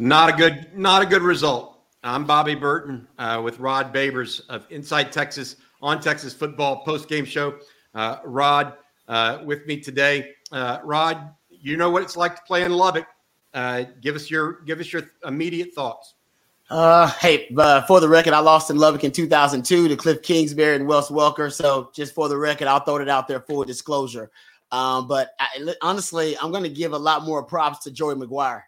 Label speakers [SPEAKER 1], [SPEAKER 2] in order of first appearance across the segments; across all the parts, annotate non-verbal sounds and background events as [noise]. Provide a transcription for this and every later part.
[SPEAKER 1] Not a good, not a good result. I'm Bobby Burton uh, with Rod Babers of Inside Texas on Texas Football Post Game Show. Uh, Rod uh, with me today. Uh, Rod, you know what it's like to play in Lubbock. Uh, give us your give us your immediate thoughts.
[SPEAKER 2] Uh, hey, uh, for the record, I lost in Lubbock in 2002 to Cliff Kingsbury and Wes Welker. So, just for the record, I'll throw it out there for disclosure. Um, but I, honestly, I'm going to give a lot more props to Joey McGuire.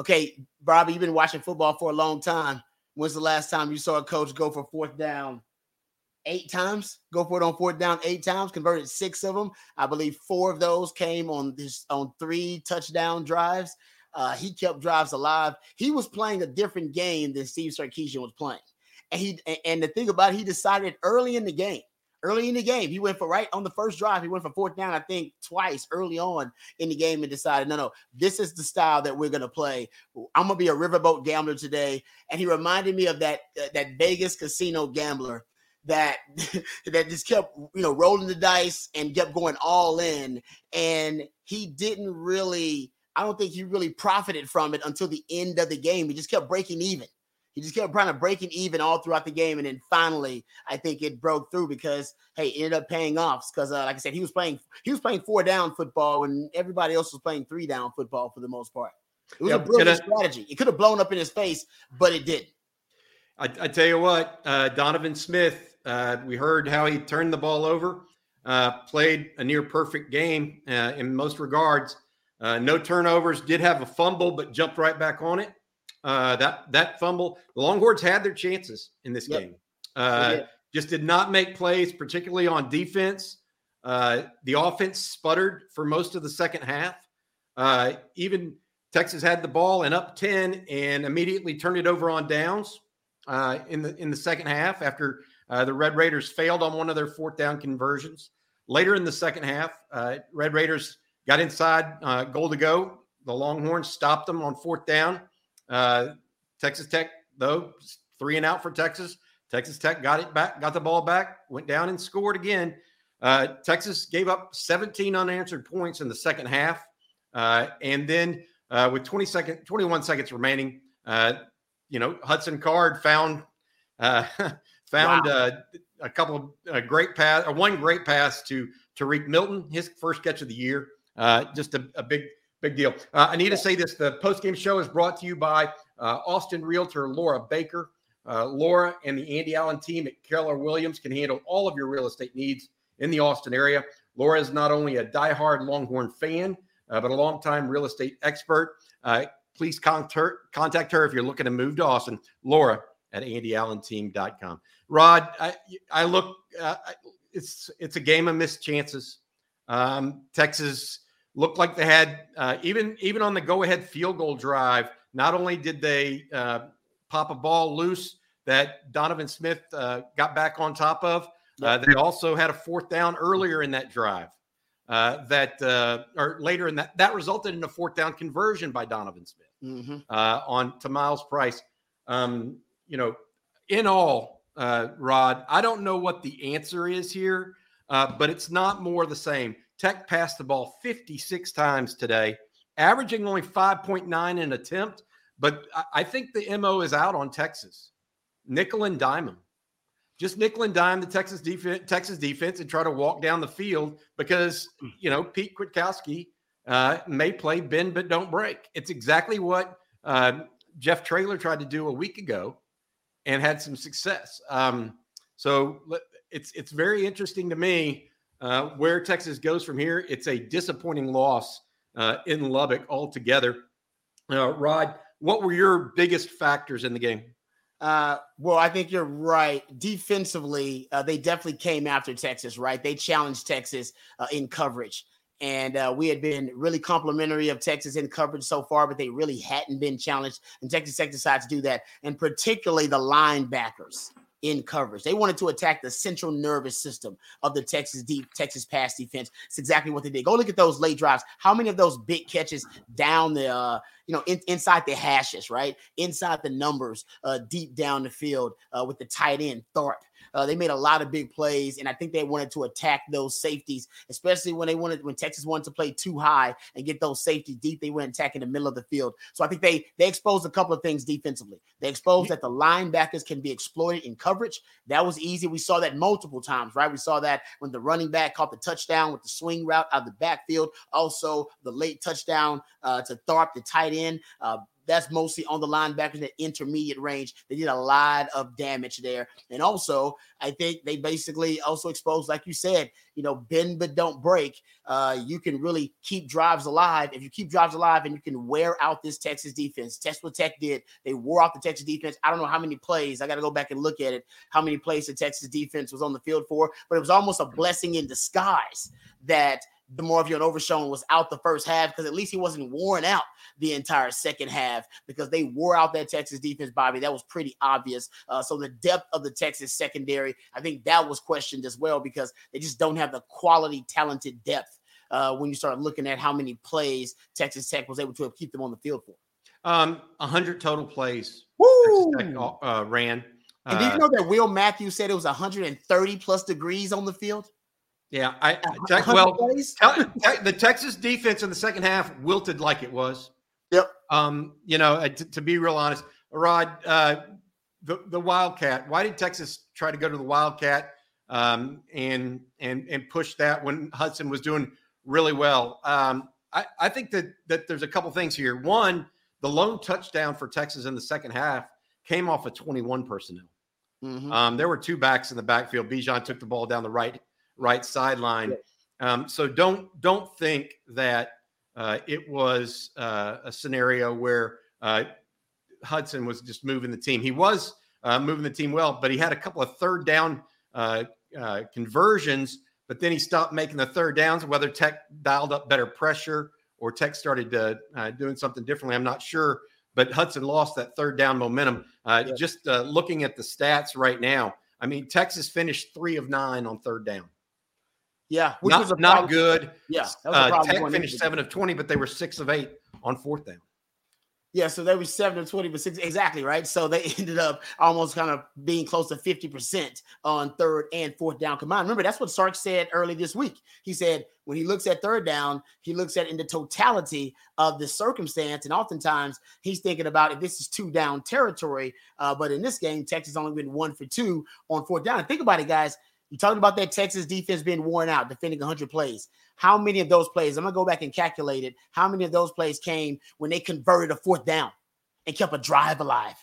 [SPEAKER 2] Okay, Bobby, you've been watching football for a long time. When's the last time you saw a coach go for fourth down eight times? Go for it on fourth down eight times, converted six of them. I believe four of those came on this on three touchdown drives. Uh, he kept drives alive. He was playing a different game than Steve Sarkisian was playing. And he and the thing about it, he decided early in the game, early in the game, he went for right on the first drive. He went for fourth down, I think, twice early on in the game, and decided, no, no, this is the style that we're gonna play. I'm gonna be a riverboat gambler today. And he reminded me of that uh, that Vegas casino gambler that [laughs] that just kept you know rolling the dice and kept going all in, and he didn't really I don't think he really profited from it until the end of the game. He just kept breaking even. He just kept trying to breaking even all throughout the game, and then finally, I think it broke through because hey, it ended up paying off. Because uh, like I said, he was playing he was playing four down football, and everybody else was playing three down football for the most part. It was yep, a brilliant strategy. It could have blown up in his face, but it didn't.
[SPEAKER 1] I, I tell you what, uh, Donovan Smith. Uh, we heard how he turned the ball over, uh, played a near perfect game uh, in most regards. Uh, no turnovers. Did have a fumble, but jumped right back on it. Uh, that that fumble, the Longhorns had their chances in this yep. game. Uh, just did not make plays, particularly on defense. Uh, the offense sputtered for most of the second half. Uh, even Texas had the ball and up ten, and immediately turned it over on downs uh, in the in the second half after the Red Raiders failed on one of their fourth down conversions. Later in the second half, Red Raiders got inside uh, goal to go. The Longhorns stopped them on fourth down. Uh, Texas Tech, though, three and out for Texas. Texas Tech got it back, got the ball back, went down and scored again. Uh, Texas gave up 17 unanswered points in the second half. Uh, and then uh, with 20 second, 21 seconds remaining, uh, you know, Hudson Card found uh, [laughs] found wow. uh, a couple of great pass, or one great pass to Tariq Milton, his first catch of the year. Uh, just a, a, big, big deal. Uh, I need to say this: the post game show is brought to you by uh, Austin Realtor Laura Baker. Uh, Laura and the Andy Allen team at Keller Williams can handle all of your real estate needs in the Austin area. Laura is not only a diehard Longhorn fan, uh, but a longtime real estate expert. Uh, please contact her, contact her if you're looking to move to Austin. Laura at andyallenteam.com. Rod, I, I look, it's it's a game of missed chances. Um, Texas looked like they had uh, even even on the go ahead field goal drive. Not only did they uh, pop a ball loose that Donovan Smith uh, got back on top of, uh, they also had a fourth down earlier in that drive. Uh, that uh, or later in that that resulted in a fourth down conversion by Donovan Smith mm-hmm. on to Myles Price. Um, you know, in all, Rod, I don't know what the answer is here. Uh, but it's not more the same. Tech passed the ball 56 times today, averaging only 5.9 an attempt. But I think the MO is out on Texas. Nickel and dime them. Just nickel and dime the Texas defense, Texas defense and try to walk down the field because, you know, Pete Kwiatkowski uh, may play bend but don't break. It's exactly what uh, Jeff Traylor tried to do a week ago and had some success. Um, so it's it's very interesting to me uh, where Texas goes from here. It's a disappointing loss uh, in Lubbock altogether. Uh, Rod, what were your biggest factors in the game?
[SPEAKER 2] Uh, well, I think you're right. Defensively, uh, they definitely came after Texas, right? They challenged Texas uh, in coverage. And uh, we had been really complimentary of Texas in coverage so far, but they really hadn't been challenged. And Texas Tech decided to do that, and particularly the linebackers in coverage. They wanted to attack the central nervous system of the Texas deep Texas pass defense. It's exactly what they did. Go look at those late drives. How many of those big catches down the uh, you know in, inside the hashes, right? Inside the numbers, uh, deep down the field uh, with the tight end Tharp. Uh, they made a lot of big plays, and I think they wanted to attack those safeties, especially when they wanted when Texas wanted to play too high and get those safeties deep. They went attacking the middle of the field. So I think they they exposed a couple of things defensively. They exposed that the linebackers can be exploited in coverage. That was easy. We saw that multiple times, right? We saw that when the running back caught the touchdown with the swing route out of the backfield. Also, the late touchdown uh, to Tharp, the tight end. Uh, that's mostly on the linebackers at intermediate range. They did a lot of damage there. And also, I think they basically also exposed, like you said, you know, bend but don't break. Uh, you can really keep drives alive. If you keep drives alive and you can wear out this Texas defense, what Tech did. They wore out the Texas defense. I don't know how many plays. I got to go back and look at it. How many plays the Texas defense was on the field for? But it was almost a blessing in disguise that DeMarvion Overshown was out the first half because at least he wasn't worn out the entire second half because they wore out that Texas defense, Bobby. That was pretty obvious. Uh, so the depth of the Texas secondary, I think that was questioned as well because they just don't have the quality, talented depth uh, when you start looking at how many plays Texas Tech was able to keep them on the field for.
[SPEAKER 1] Um, 100 total plays Woo! Tech, uh, ran.
[SPEAKER 2] And did you uh, know that Will Matthews said it was 130 plus degrees on the field?
[SPEAKER 1] Yeah, I tech, well the Texas defense in the second half wilted like it was.
[SPEAKER 2] Yep.
[SPEAKER 1] Um, you know, uh, to, to be real honest, Rod, uh, the the Wildcat. Why did Texas try to go to the Wildcat um, and and and push that when Hudson was doing really well? Um, I, I think that that there's a couple things here. One, the lone touchdown for Texas in the second half came off of 21 personnel. Mm-hmm. Um, there were two backs in the backfield. Bijan took the ball down the right right sideline. Um, so don't don't think that uh, it was uh, a scenario where uh, Hudson was just moving the team. He was uh, moving the team well, but he had a couple of third down uh, uh, conversions. But then he stopped making the third downs. Whether Tech dialed up better pressure or Tech started doing something differently, I'm not sure. But Hudson lost that third down momentum. Yeah. Just looking at the stats right now, I mean, Texas finished three of nine on third down.
[SPEAKER 2] Yeah,
[SPEAKER 1] which not, was not good. Yeah, uh, Tech finished seven of twenty, but they were six of eight on fourth down.
[SPEAKER 2] Yeah, so they were seven of 20, but six exactly right. So they [laughs] ended up almost kind of being close to 50% on third and fourth down combined. Remember, that's what Sark said early this week. He said when he looks at third down, he looks at in the totality of the circumstance. And oftentimes he's thinking about if this is two down territory. Uh, but in this game, Texas only been one for two on fourth down. And think about it, guys. You talked about that Texas defense being worn out, defending 100 plays. How many of those plays? I'm gonna go back and calculate it. How many of those plays came when they converted a fourth down and kept a drive alive?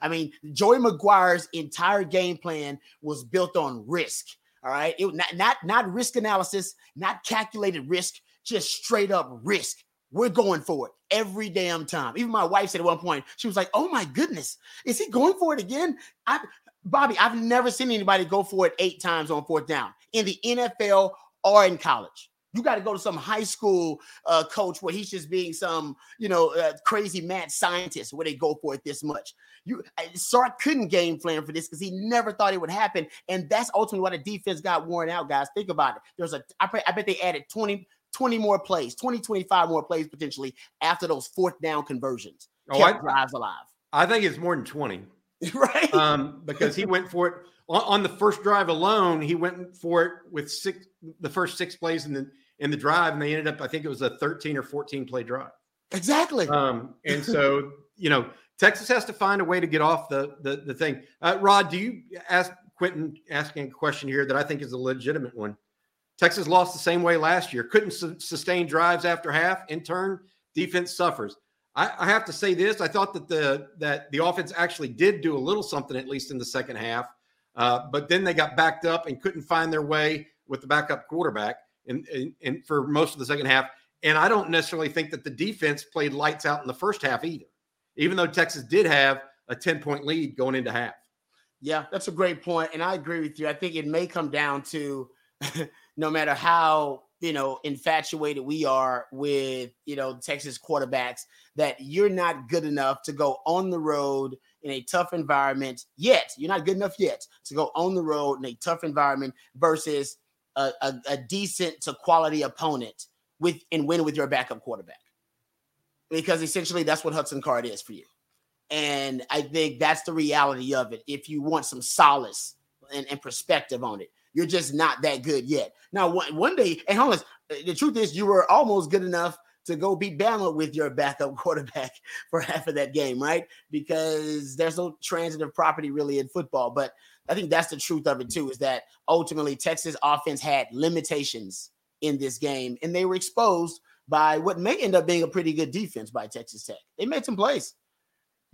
[SPEAKER 2] I mean, Joey McGuire's entire game plan was built on risk. All right, it not not not risk analysis, not calculated risk, just straight up risk. We're going for it every damn time. Even my wife said at one point, she was like, "Oh my goodness, is he going for it again?" I Bobby, I've never seen anybody go for it eight times on fourth down in the NFL or in college. You got to go to some high school uh, coach where he's just being some, you know, uh, crazy mad scientist where they go for it this much. You Sark couldn't game plan for this because he never thought it would happen, and that's ultimately why the defense got worn out. Guys, think about it. There's a, I, I bet they added 20, 20 more plays, 20, 25 more plays potentially after those fourth down conversions. Oh, I, drives alive.
[SPEAKER 1] I think it's more than 20. [laughs]
[SPEAKER 2] right?
[SPEAKER 1] Um, because he went for it on, on, the first drive alone. He went for it with six, the first six plays in the in the drive, and they ended up. I think it was a thirteen or fourteen play drive.
[SPEAKER 2] Exactly.
[SPEAKER 1] Um, and so [laughs] you know, Texas has to find a way to get off the the, the thing. Uh, Rod, do you ask Quentin asking a question here that I think is a legitimate one? Texas lost the same way last year. Couldn't su- sustain drives after half. In turn, defense suffers. I, I, have to say this: I thought that the that the offense actually did do a little something at least in the second half, uh, but then they got backed up and couldn't find their way with the backup quarterback in, in, in, for most of the second half. And I don't necessarily think that the defense played lights out in the first half either, even though Texas did have a ten point lead going into half.
[SPEAKER 2] Yeah, that's a great point, and I agree with you. I think it may come down to [laughs] no matter how you know infatuated we are with you know Texas quarterbacks that you're not good enough to go on the road in a tough environment yet. You're not good enough yet to go on the road in a tough environment versus a, a, a decent to quality opponent with and win with your backup quarterback. Because essentially that's what Hudson Card is for you. And I think that's the reality of it. If you want some solace and, and perspective on it. You're just not that good yet. Now, one, one day, and on, the truth is, you were almost good enough to go beat Bama with your backup [laughs] quarterback for half of that game, right? Because there's no transitive property really in football. But I think that's the truth of it too, is that ultimately Texas offense had limitations in this game, and they were exposed by what may end up being a pretty good defense by Texas Tech. They made some plays.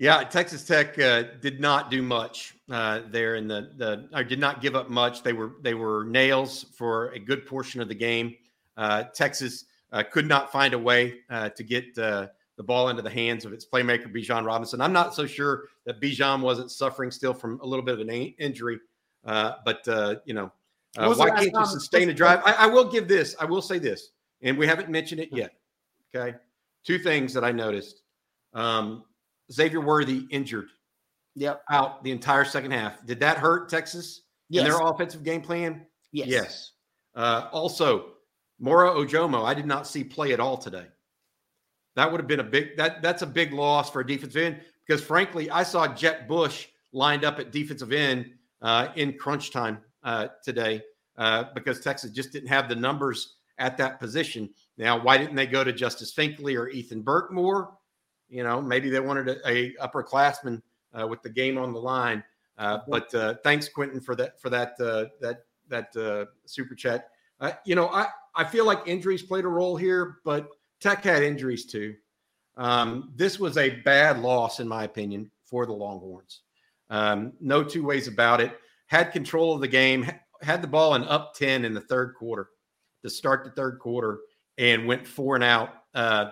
[SPEAKER 1] Yeah, Texas Tech uh, did not do much uh, there in the the or did not give up much. They were they were nails for a good portion of the game. Uh, Texas uh, could not find a way uh, to get uh, the ball into the hands of its playmaker Bijan Robinson. I'm not so sure that Bijan wasn't suffering still from a little bit of an injury, but you know why can't you sustain a drive? I, I will give this. I will say this, and we haven't mentioned it yet. Okay, two things that I noticed. Um, Xavier Worthy injured.
[SPEAKER 2] Yep.
[SPEAKER 1] Out the entire second half. Did that hurt Texas yes. in their offensive game plan?
[SPEAKER 2] Yes.
[SPEAKER 1] Yes. Uh, also, Moro Ojomo, I did not see play at all today. That would have been a big that that's a big loss for a defensive end because frankly, I saw Jett Bush lined up at defensive end uh, in crunch time uh, today uh, because Texas just didn't have the numbers at that position. Now, why didn't they go to Justice Finkley or Ethan Burke more? You know, maybe they wanted a, a upperclassman uh, with the game on the line. Uh, but uh, thanks, Quentin, for that for that uh, that that uh, super chat. Uh, you know, I I feel like injuries played a role here, but Tech had injuries too. Um, this was a bad loss, in my opinion, for the Longhorns. Um, no two ways about it. Had control of the game, had the ball in up 10 in the third quarter to start the third quarter and went four and out. Uh,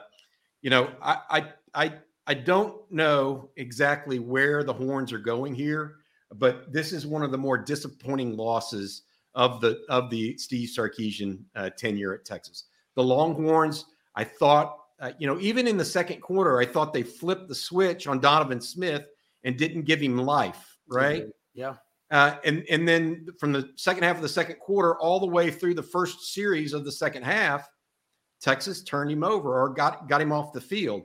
[SPEAKER 1] you know, I, I I I don't know exactly where the horns are going here, but this is one of the more disappointing losses of the of the Steve Sarkisian uh, tenure at Texas. The Longhorns, I thought, uh, you know, even in the second quarter, I thought they flipped the switch on Donovan Smith and didn't give him life, right?
[SPEAKER 2] Yeah.
[SPEAKER 1] Uh, and and then from the second half of the second quarter all the way through the first series of the second half, Texas turned him over or got got him off the field.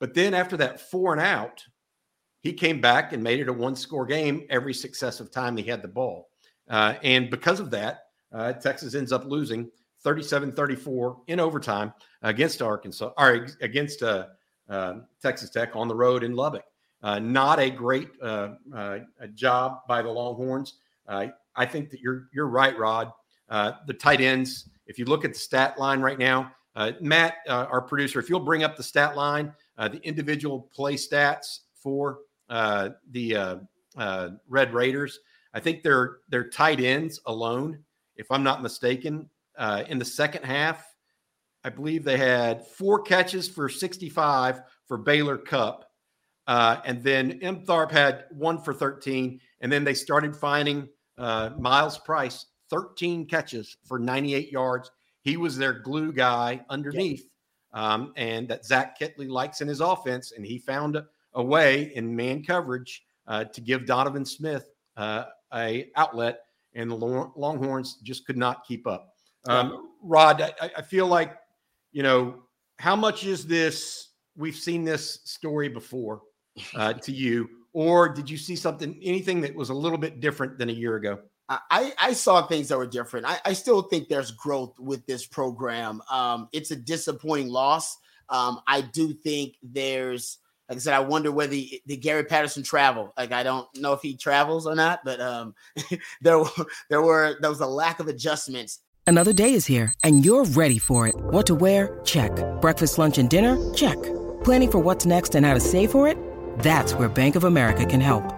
[SPEAKER 1] But then after that four and out, he came back and made it a one score game every successive time he had the ball. Uh, and because of that, uh, Texas ends up losing 37 34 in overtime against Arkansas or against uh, uh Texas Tech on the road in Lubbock. Uh, not a great uh, job by the Longhorns. I think that you're you're right, Rod. the tight ends, if you look at the stat line right now, Matt, our producer, if you'll bring up the stat line, the individual play stats for uh, the uh, uh, Red Raiders. I think their their tight ends alone, if I'm not mistaken, uh, in the second half, I believe they had four catches for 65 for Baylor Cupp. Uh, and then M. Tharp had one for 13. And then they started finding uh, Myles Price 13 catches for 98 yards. He was their glue guy underneath um, and that Zach Kittley likes in his offense. And he found a, a way in man coverage uh, to give Donovan Smith uh, a outlet, and the Longhorns just could not keep up. Um, Rod, I, I feel like you know how much is this? We've seen this story before uh, [laughs] to you, or did you see something, anything that was a little bit different than a year ago?
[SPEAKER 2] I, I saw things that were different. I, I still think there's growth with this program. Um, it's a disappointing loss. Um, I do think there's, like I said, I wonder whether the, the Gary Patterson travel. Like I don't know if he travels or not, but um, [laughs] there there were there was a lack of adjustments.
[SPEAKER 3] Another day is here, and you're ready for it. What to wear? Check. Breakfast, lunch, and dinner? Check. Planning for what's next and how to save for it? That's where Bank of America can help.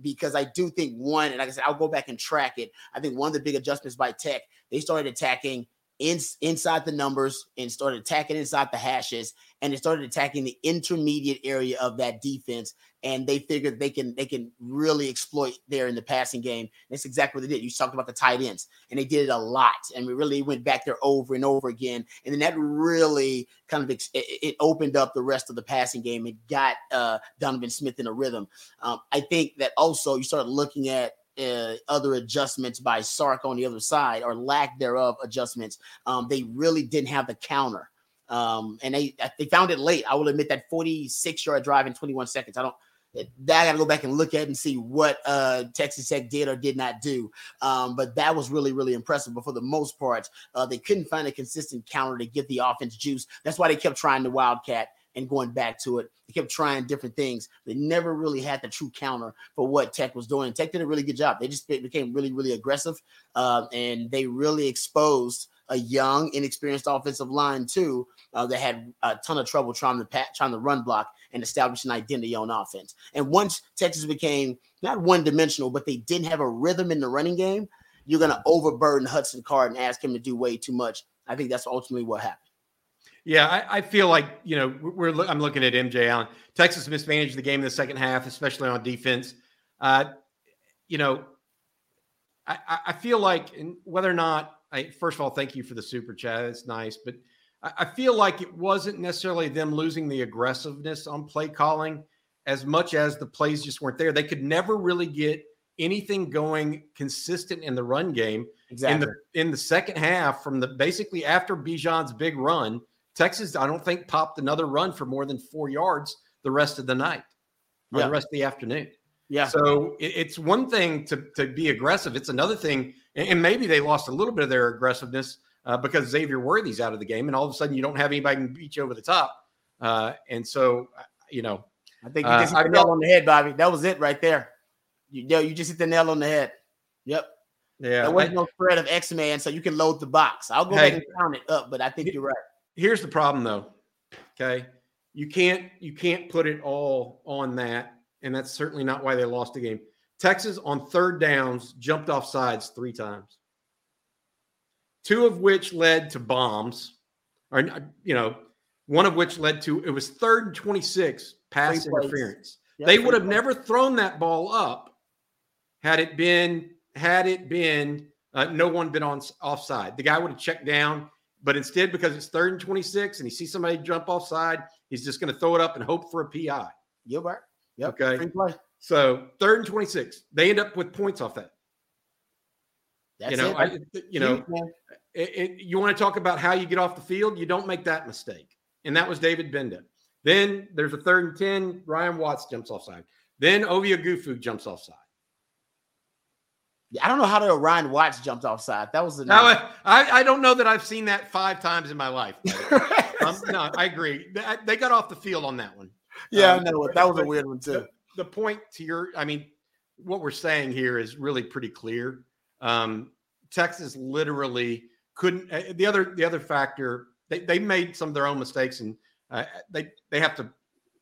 [SPEAKER 2] because I do think one, and like I said, I'll go back and track it. I think one of the big adjustments by Tech, they started attacking in, inside the numbers and started attacking inside the hashes and they started attacking the intermediate area of that defense and they figured they can they can really exploit there in the passing game. That's exactly what they did. You talked about the tight ends and they did it a lot and we really went back there over and over again and then that really kind of it, it opened up the rest of the passing game. And got uh, donovan smith in a rhythm. Um, i think that also you start looking at uh, other adjustments by Sark on the other side or lack thereof adjustments. Um, they really didn't have the counter. Um, and they they found it late. I will admit that 46 yard drive in 21 seconds. I don't that I got to go back and look at and see what uh, Texas Tech did or did not do. Um, but that was really, really impressive. But for the most part, uh, they couldn't find a consistent counter to get the offense juice. That's why they kept trying the Wildcat and going back to it. They kept trying different things. They never really had the true counter for what Tech was doing. Tech did a really good job. They just became really, really aggressive, uh, and they really exposed a young, inexperienced offensive line too uh, that had a ton of trouble trying to pat, trying to run block and establish an identity on offense. And once Texas became not one dimensional, but they didn't have a rhythm in the running game, you're going to overburden Hudson Card and ask him to do way too much. I think that's ultimately what happened.
[SPEAKER 1] Yeah, I, I, feel like you know we're. I'm looking at MJ Allen. Texas mismanaged the game in the second half, especially on defense. Uh, you know, I, I feel like whether or not I, first of all, thank you for the super chat. It's nice, but I, I feel like it wasn't necessarily them losing the aggressiveness on play calling as much as the plays just weren't there. They could never really get anything going consistent in the run game. Exactly. In the in the second half, from the basically after Bijan's big run Texas, I don't think popped another run for more than four yards the rest of the night or yeah. the rest of the afternoon. Yeah. So it, it's one thing to, to be aggressive. It's another thing, and maybe they lost a little bit of their aggressiveness uh, because Xavier Worthy's out of the game, and all of a sudden you don't have anybody can beat you over the top. Uh, and so, you know,
[SPEAKER 2] I think you just uh, hit the nail on the head, Bobby. That was it right there. You, you just hit the nail on the head. Yep. Yeah. There wasn't I, no threat of X Man, so you can load the box. I'll go hey, back and count it up, but I think you're right
[SPEAKER 1] here's the problem though. Okay. You can't you can't put it all on that. And that's certainly not why they lost the game. Texas on third downs jumped off sides three times. Two of which led to bombs, or you know, one of which led to it was third and 26 pass interference. Yep, they would have never thrown that ball up had it been had it been uh, no one been on offside. The guy would have checked down but instead, because it's third and 26 and he sees somebody jump offside, he's just going to throw it up and hope for a PI.
[SPEAKER 2] Yep.
[SPEAKER 1] Yep. Okay. So third and 26, they end up with points off that. That's you know, I, you know, it, it, you want to talk about how you get off the field. You don't make that mistake. And that was David Gbenda. Then there's a third and 10. Ryan Watts jumps offside. Then Ovie Oghoufo jumps offside.
[SPEAKER 2] I don't know how the Ryan Watts jumped offside. That was the.
[SPEAKER 1] No, I, I don't know that I've seen that five times in my life. [laughs] um, no, I agree. They got off the field on that one.
[SPEAKER 2] Yeah, um, I know. That was a weird one too.
[SPEAKER 1] The, the, point to your, I mean, what we're saying here is really pretty clear. Um, Texas literally couldn't. Uh, the other, the other factor, they they made some of their own mistakes, and uh, they they have to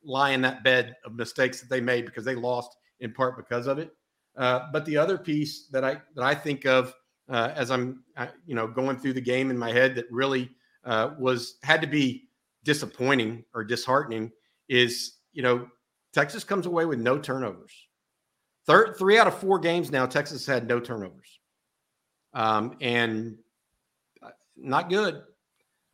[SPEAKER 1] lie in that bed of mistakes that they made because they lost in part because of it. Uh, but the other piece that I that I think of uh, as I'm uh, you know going through the game in my head that really uh, was had to be disappointing or disheartening is you know Texas comes away with no turnovers. Third, three out of four games now, Texas had no turnovers, um, and uh, not good,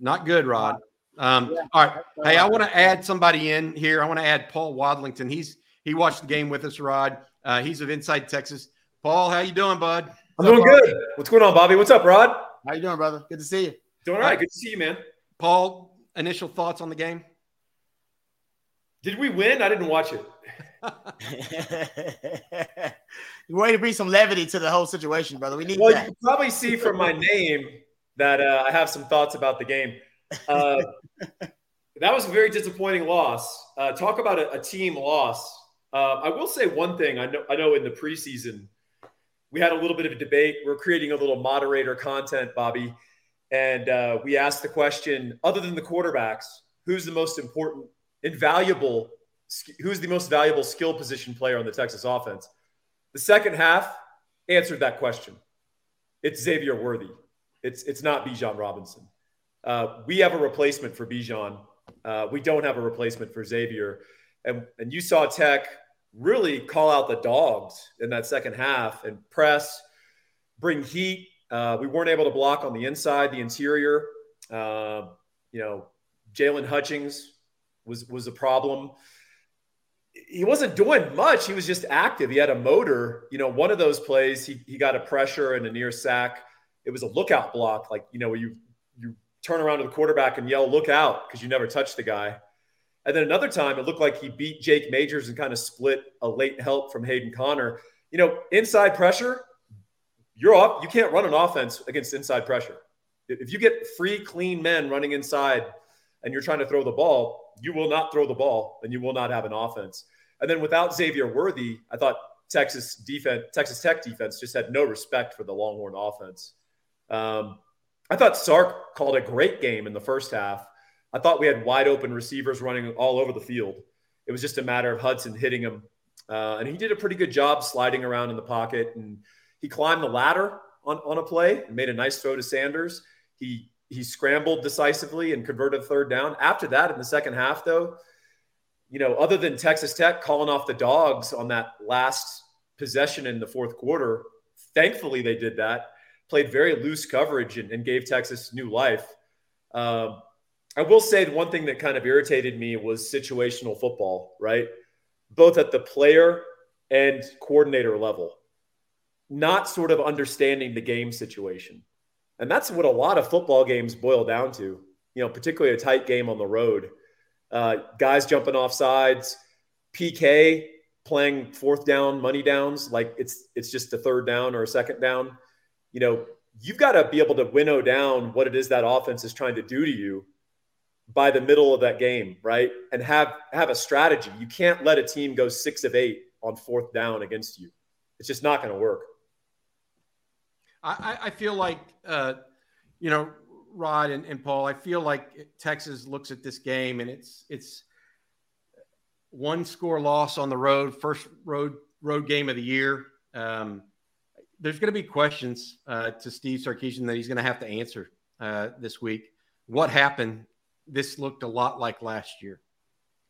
[SPEAKER 1] not good, Rod. Um, yeah. All right, hey, I want to add somebody in here. I want to add Paul Wadlington. He's he watched the game with us, Rod. Uh, he's of Inside Texas. Paul, how you doing, bud?
[SPEAKER 4] I'm doing good. What's going on, Bobby? What's up, Rod?
[SPEAKER 2] How you doing, brother? Good to see you.
[SPEAKER 4] Doing all right. Good to see you, man.
[SPEAKER 1] Paul, initial thoughts on the game?
[SPEAKER 4] Did we win? I didn't watch it. [laughs]
[SPEAKER 2] you want to bring some levity to the whole situation, brother. We need
[SPEAKER 4] well,
[SPEAKER 2] that.
[SPEAKER 4] you can probably see from my [laughs] name that uh, I have some thoughts about the game. Uh, [laughs] that was a very disappointing loss. Uh, talk about a, a team loss. Uh, I will say one thing. I know. I know in the preseason we had a little bit of a debate. We're creating a little moderator content, Bobby, and uh, we asked the question: other than the quarterbacks, who's the most important, invaluable, who's the most valuable skill position player on the Texas offense? The second half answered that question. It's Xavier Worthy. It's it's not Bijan Robinson. Uh, we have a replacement for Bijan. Uh, we don't have a replacement for Xavier. And and you saw Tech really call out the dogs in that second half and press, bring heat. Uh, we weren't able to block on the inside, the interior. Uh, you know, Jaylon Hutchings was was a problem. He wasn't doing much. He was just active. He had a motor. You know, one of those plays, he, he got a pressure and a near sack. It was a lookout block, like you know, where you you turn around to the quarterback and yell, "Look out!" because you never touched the guy. And then another time, it looked like he beat Jake Majors and kind of split a late help from Hayden Conner. You know, inside pressure, you're off. You can't run an offense against inside pressure. If you get free, clean men running inside and you're trying to throw the ball, you will not throw the ball and you will not have an offense. And then without Xavier Worthy, I thought Texas defense, Texas Tech defense just had no respect for the Longhorn offense. Um, I thought Sark called a great game in the first half. I thought we had wide open receivers running all over the field. It was just a matter of Hudson hitting him. Uh, and he did a pretty good job sliding around in the pocket. And he climbed the ladder on, on a play and made a nice throw to Sanders. He he scrambled decisively and converted third down. After that, in the second half, though, you know, other than Texas Tech calling off the dogs on that last possession in the fourth quarter, thankfully they did that. Played very loose coverage and, and gave Texas new life. Um, I will say the one thing that kind of irritated me was situational football, right? Both at the player and coordinator level, not sort of understanding the game situation. And that's what a lot of football games boil down to, you know, particularly a tight game on the road. Uh, guys jumping off sides, PK playing fourth down, money downs, like it's it's just a third down or a second down. You know, you've got to be able to winnow down what it is that offense is trying to do to you by the middle of that game, right? And have have a strategy. You can't let a team go six of eight on fourth down against you. It's just not going to work.
[SPEAKER 1] I, I feel like, uh, you know, Rod and, and Paul, I feel like Texas looks at this game and it's it's one score loss on the road, first road road game of the year. Um, there's going to be questions uh, to Steve Sarkisian that he's going to have to answer uh, this week. What happened this looked a lot like last year.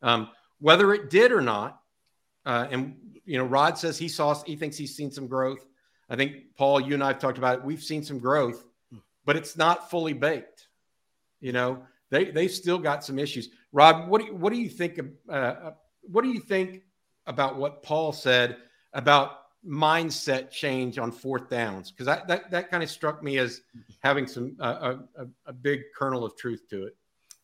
[SPEAKER 1] Um, whether it did or not, uh, and you know, Rod says he saw, he thinks he's seen some growth. I think Paul, you and I have talked about it. We've seen some growth, but it's not fully baked. You know, they they've still got some issues. Rod, what do you, what do you think? Uh, uh, what do you think about what Paul said about mindset change on fourth downs? Because that, that kind of struck me as having some uh, a, a big kernel of truth to it.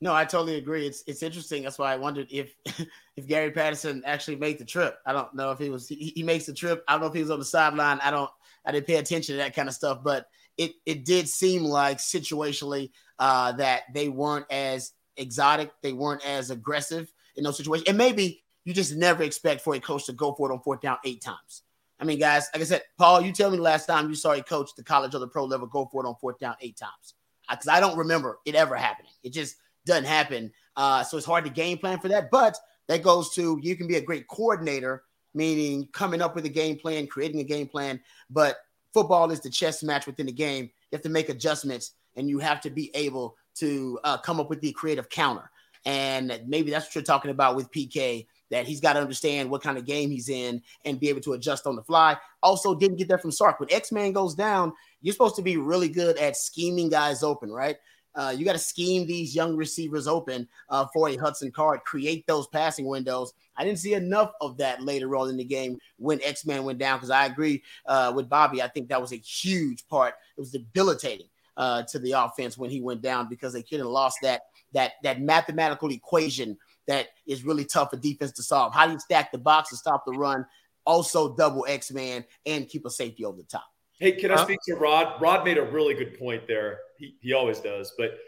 [SPEAKER 2] No, I totally agree. It's it's interesting. That's why I wondered if [laughs] if Gary Patterson actually made the trip. I don't know if he was he, he makes the trip. I don't know if he was on the sideline. I don't I didn't pay attention to that kind of stuff, but it it did seem like situationally uh, that they weren't as exotic, they weren't as aggressive in those situations. And maybe you just never expect for a coach to go for it on fourth down eight times. I mean, guys, like I said, Paul, you tell me the last time you saw a coach, the college or the pro level, go for it on fourth down eight times. Because I don't remember it ever happening. It just doesn't happen. Uh, so it's hard to game plan for that. But that goes to you can be a great coordinator, meaning coming up with a game plan, creating a game plan. But football is the chess match within the game. You have to make adjustments and you have to be able to uh, come up with the creative counter. And maybe that's what you're talking about with PK, that he's got to understand what kind of game he's in and be able to adjust on the fly. Also, didn't get that from Sark. When X Man goes down, you're supposed to be really good at scheming guys open, right? Uh, you got to scheme these young receivers open uh, for a Hudson Card, create those passing windows. I didn't see enough of that later on in the game when X Man went down because I agree uh, with Bobby. I think that was a huge part. It was debilitating uh, to the offense when he went down because they couldn't lost that that that mathematical equation that is really tough for defense to solve. How do you stack the box and stop the run? Also, double X Man and keep a safety over the top.
[SPEAKER 4] Hey, can I speak to Rod? Rod made a really good point there. He, he always does. But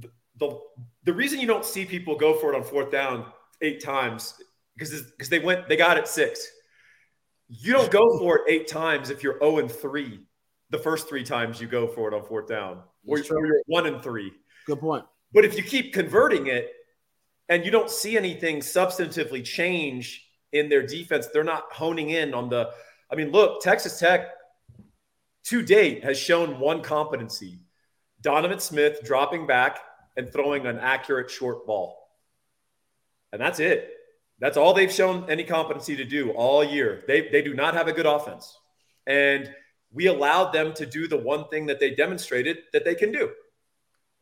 [SPEAKER 4] the, the, the reason you don't see people go for it on fourth down eight times because because they went they got it six. You don't go for it eight times if you're 0 and 3 the first three times you go for it on fourth down, or, or you're one and three.
[SPEAKER 2] Good point.
[SPEAKER 4] But if you keep converting it and you don't see anything substantively change in their defense, they're not honing in on the. I mean, look, Texas Tech to date has shown one competency Donovan Smith dropping back and throwing an accurate short ball. And that's it. That's all they've shown any competency to do all year. They, they do not have a good offense. And we allowed them to do the one thing that they demonstrated that they can do.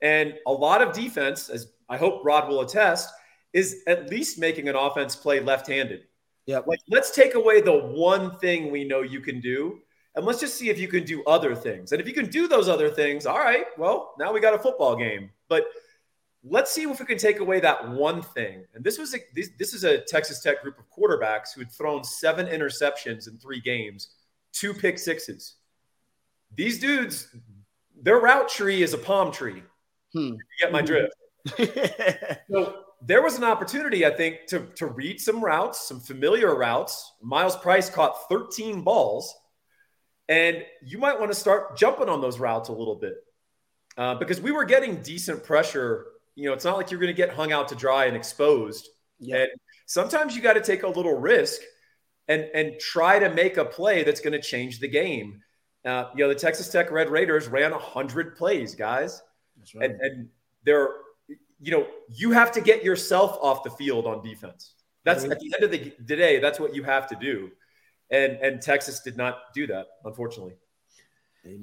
[SPEAKER 4] And a lot of defense, as I hope Rod will attest, is at least making an offense play left handed.
[SPEAKER 2] Yeah.
[SPEAKER 4] Like, let's take away the one thing we know you can do and let's just see if you can do other things. And if you can do those other things, all right, well, now we got a football game. But let's see if we can take away that one thing. And this was a, this, this is a Texas Tech group of quarterbacks who had thrown seven interceptions in three games, two pick sixes. These dudes, their route tree is a palm tree. Hmm. You get my drift. [laughs] so there was an opportunity, I think, to, to read some routes, some familiar routes. Myles Price caught 13 balls, and you might want to start jumping on those routes a little bit uh, because we were getting decent pressure. You know, it's not like you're going to get hung out to dry and exposed. Yeah. And sometimes you got to take a little risk and and try to make a play that's going to change the game. Uh, you know, the Texas Tech Red Raiders ran hundred plays, guys, right. and, and they're you know, you have to get yourself off the field on defense. That's at the end of the day, that's what you have to do. And and Texas did not do that, unfortunately.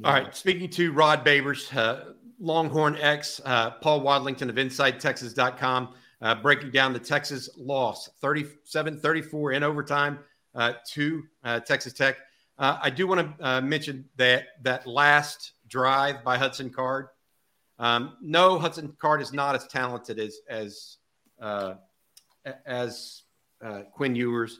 [SPEAKER 1] All right. Speaking to Rod Babers, uh, Longhorn X, uh, Paul Wadlington of InsideTexas.com, uh, breaking down the Texas loss 37 34 in overtime uh, to uh, Texas Tech. Uh, I do want to mention that that last drive by Hudson Card um, no, Hudson Card is not as talented as as as Quinn Ewers.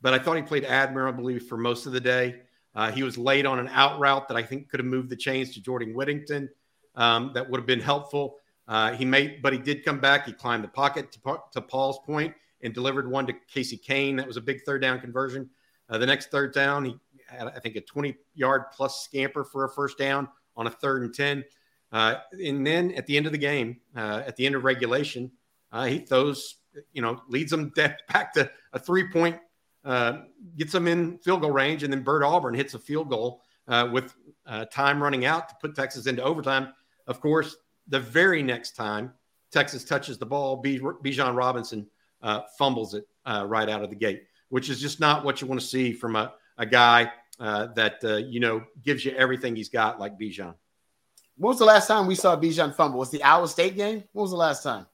[SPEAKER 1] But I thought he played admirably for most of the day. Uh, he was late on an out route that I think could have moved the chains to Jordan Whittington. Um, that would have been helpful. Uh, he made, but he did come back. He climbed the pocket to, to, Paul's point and delivered one to Casey Cain. That was a big third down conversion. Uh, the next third down, he had, I think, a 20 yard plus scamper for a first down on a third and 10. Uh, and then at the end of the game, uh, at the end of regulation, uh, he throws, you know, leads them [laughs] back to a three point, uh, gets them in field goal range, and then Bert Auburn hits a field goal uh, with uh, time running out to put Texas into overtime. Of course, the very next time Texas touches the ball, Bijan Robinson fumbles it right out of the gate, which is just not what you want to see from a, a guy that, you know, gives you everything he's got like Bijan.
[SPEAKER 2] When was the last time we saw Bijan fumble? Was the Iowa State game? When was the last time?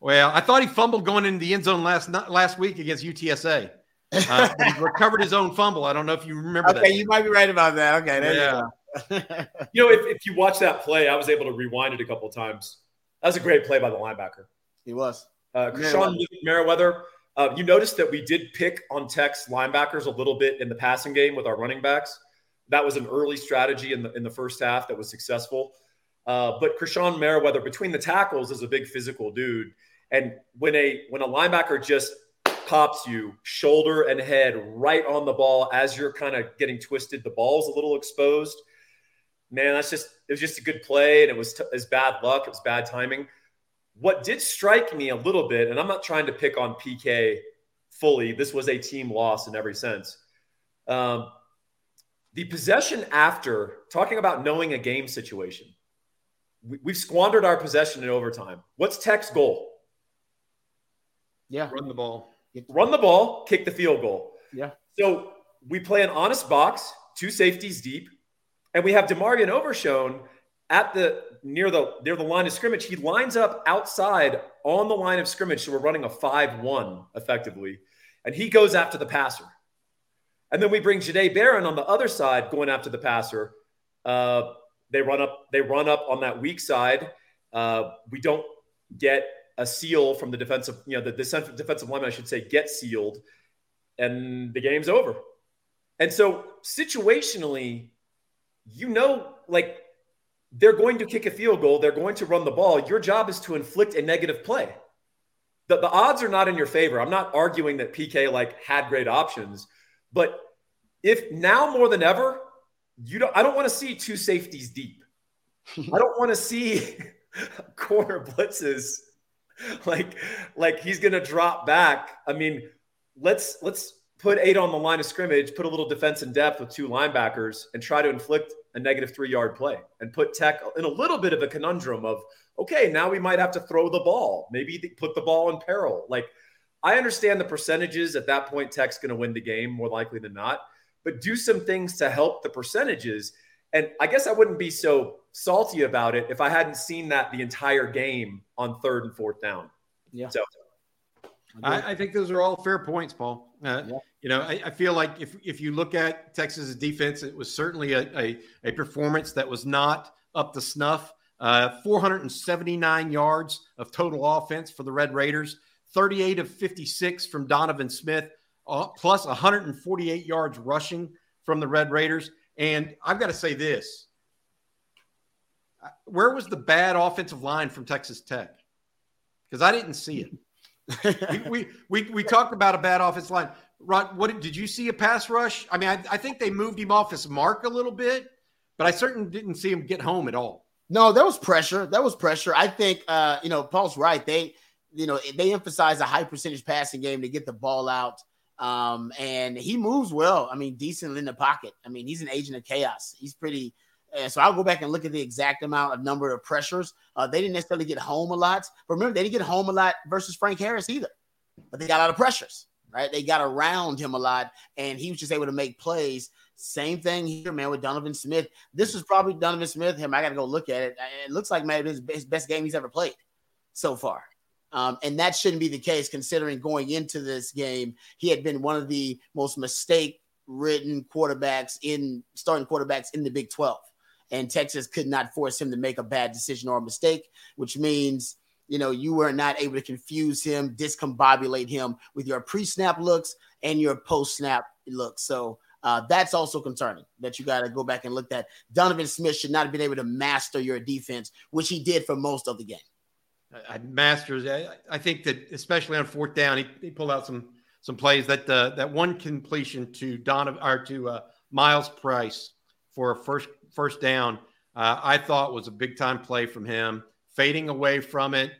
[SPEAKER 1] Well, I thought he fumbled going into the end zone last last week against UTSA. Uh, he recovered his own fumble. I don't know if you remember
[SPEAKER 2] okay,
[SPEAKER 1] that.
[SPEAKER 2] you might be right about that. Okay,
[SPEAKER 1] yeah.
[SPEAKER 4] You, [laughs] you, know, if, if you watch that play, I was able to rewind it a couple of times. That was a great play by the linebacker.
[SPEAKER 2] He was.
[SPEAKER 4] Uh, Sean Merriweather. Uh, you noticed that we did pick on Tech's linebackers a little bit in the passing game with our running backs. That was an early strategy in the in the first half that was successful. Uh, but Krishon Merriweather between the tackles is a big physical dude. And when a when a linebacker just pops you shoulder and head right on the ball as you're kind of getting twisted, the ball's a little exposed. Man, that's just it was just a good play, and it was t- it was bad luck. It was bad timing. What did strike me a little bit, and I'm not trying to pick on PK fully. This was a team loss in every sense. Um, the possession after talking about knowing a game situation we, have squandered our possession in overtime. What's Tech's goal?
[SPEAKER 2] Yeah,
[SPEAKER 1] run the ball.
[SPEAKER 4] Run the ball, kick the field goal.
[SPEAKER 2] Yeah.
[SPEAKER 4] So we play an honest box, two safeties deep, and we have DeMarvion Overshown at the near the near the line of scrimmage. He lines up outside on the line of scrimmage, so we're running a five-one effectively, and he goes after the passer. And then we bring Jahdae Barron on the other side, going after the passer. Uh, they run up. They run up on that weak side. Uh, we don't get a seal from the defensive. You know, the, the defensive lineman, I should say, get sealed, and the game's over. And so situationally, you know, like they're going to kick a field goal, they're going to run the ball. Your job is to inflict a negative play. The, the odds are not in your favor. I'm not arguing that PK like had great options, but if now more than ever, you don't I don't want to see two safeties deep. I don't want to see [laughs] corner blitzes [laughs] like like he's going to drop back. I mean, let's let's put eight on the line of scrimmage, put a little defense in depth with two linebackers, and try to inflict a negative three yard play and put Tech in a little bit of a conundrum of, okay, now we might have to throw the ball, maybe put the ball in peril. Like, I understand the percentages at that point, Tech's going to win the game more likely than not, but do some things to help the percentages. And I guess I wouldn't be so salty about it if I hadn't seen that the entire game on third and fourth down.
[SPEAKER 2] Yeah.
[SPEAKER 4] So
[SPEAKER 1] I, I, think those are all fair points, Paul. Uh, yeah. You know, I, I, feel like if if you look at Texas's defense, it was certainly a, a, a performance that was not up to snuff. Uh, 479 yards of total offense for the Red Raiders, 38 of 56 from Donovan Smith, uh, plus 148 yards rushing from the Red Raiders. And I've got to say this where was the bad offensive line from Texas Tech? Because I didn't see it we, we, we we talked about a bad offensive line. Rod, what did you see a pass rush? I mean, I, I think they moved him off his mark a little bit, but I certainly didn't see him get home at all.
[SPEAKER 2] No, there was pressure. There was pressure. I think uh, you know, Paul's right. They, you know, they emphasize a high percentage passing game to get the ball out. Um, and he moves well. I mean, decently in the pocket. I mean, he's an agent of chaos. He's pretty and so I'll go back and look at the exact amount of number of pressures. Uh, they didn't necessarily get home a lot, but remember, they didn't get home a lot versus Frank Harris either. But they got a lot of pressures, right? They got around him a lot, and he was just able to make plays. Same thing here, man, with Donovan Smith. This was probably Donovan Smith. Him, I got to go look at it. It looks like maybe his best, game he's ever played so far. Um, and that shouldn't be the case considering going into this game, he had been one of the most mistake ridden quarterbacks in starting quarterbacks in the Big 12 and Texas could not force him to make a bad decision or a mistake, which means you know you were not able to confuse him, discombobulate him with your pre-snap looks and your post-snap looks. So uh, that's also concerning that you got to go back and look at. Donovan Smith should not have been able to master your defense, which he did for most of the game.
[SPEAKER 1] I, masters. I, I, think that especially on fourth down, he, he pulled out some some plays that uh, that one completion to Donovan or to uh, Myles Price for a first first down, uh, I thought was a big time play from him, fading away from it,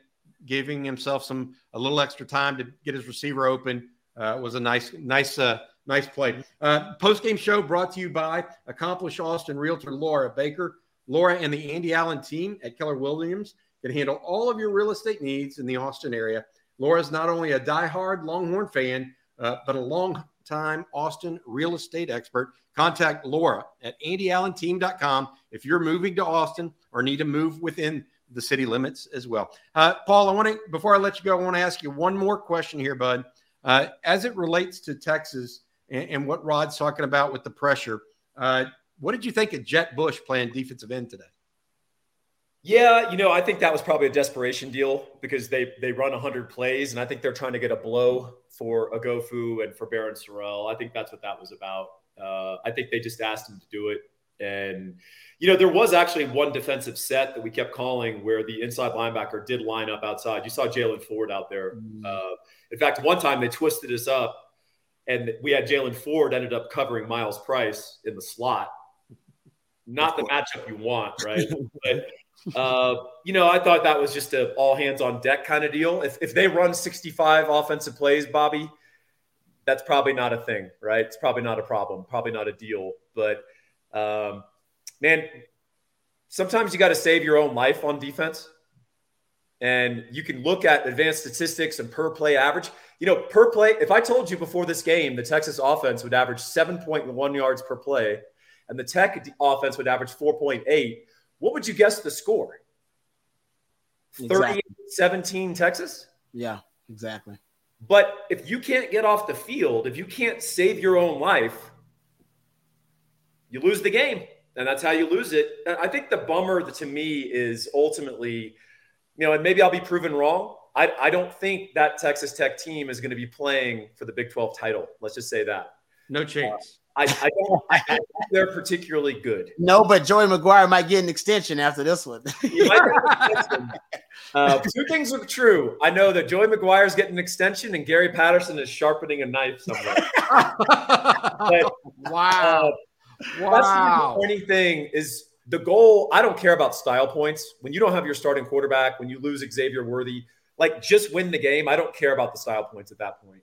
[SPEAKER 1] giving himself some a little extra time to get his receiver open. Uh, was a nice, nice, uh, nice play. Uh, Post game show brought to you by accomplished Austin realtor Laura Baker. Laura and the Andy Allen team at Keller Williams can handle all of your real estate needs in the Austin area. Laura is not only a diehard Longhorn fan, uh, but a long time Austin real estate expert. Contact Laura at andyallenteam.com if you're moving to Austin or need to move within the city limits as well. Uh, Paul, I want to, before I let you go, I want to ask you one more question here, bud. Uh, as it relates to Texas and, and, what Rod's talking about with the pressure, uh, what did you think of Jett Bush playing defensive end today?
[SPEAKER 4] Yeah, you know, I think that was probably a desperation deal because they they run 100 plays, and I think they're trying to get a blow for Oghoufo and for Barryn Sorrell. I think that's what that was about. Uh, I think they just asked him to do it, and you know, there was actually one defensive set that we kept calling where the inside linebacker did line up outside. You saw Jaylan Ford out there. Mm. Uh, in fact, one time they twisted us up, and we had Jaylan Ford ended up covering Myles Price in the slot. Not the matchup you want, right? [laughs] but uh, you know, I thought that was just a all hands on deck kind of deal. If, if they run 65 offensive plays, Bobby, that's probably not a thing, right? It's probably not a problem, probably not a deal. But um, man, sometimes you got to save your own life on defense. And you can look at advanced statistics and per play average. You know, per play, if I told you before this game the Texas offense would average 7.1 yards per play and the Tech offense would average 4.8, what would you guess the score? Exactly. 17 Texas?
[SPEAKER 2] Yeah, exactly.
[SPEAKER 4] But if you can't get off the field, if you can't save your own life, you lose the game. And that's how you lose it. And I think the bummer to me is ultimately, you know, and maybe I'll be proven wrong. I, I don't think that Texas Tech team is going to be playing for the Big 12 title. Let's just say that.
[SPEAKER 1] No chance.
[SPEAKER 4] I, I don't I think [laughs] they're particularly good.
[SPEAKER 2] No, but Joey McGuire might get an extension after this one. [laughs]
[SPEAKER 4] uh, two things are true. I know that Joey McGuire is getting an extension and Gary Patterson is sharpening a knife somewhere. but, [laughs]
[SPEAKER 2] wow.
[SPEAKER 4] Uh, wow. That's the disappointing thing is the goal. I don't care about style points. When you don't have your starting quarterback, when you lose Xavier Worthy, like just win the game. I don't care about the style points at that point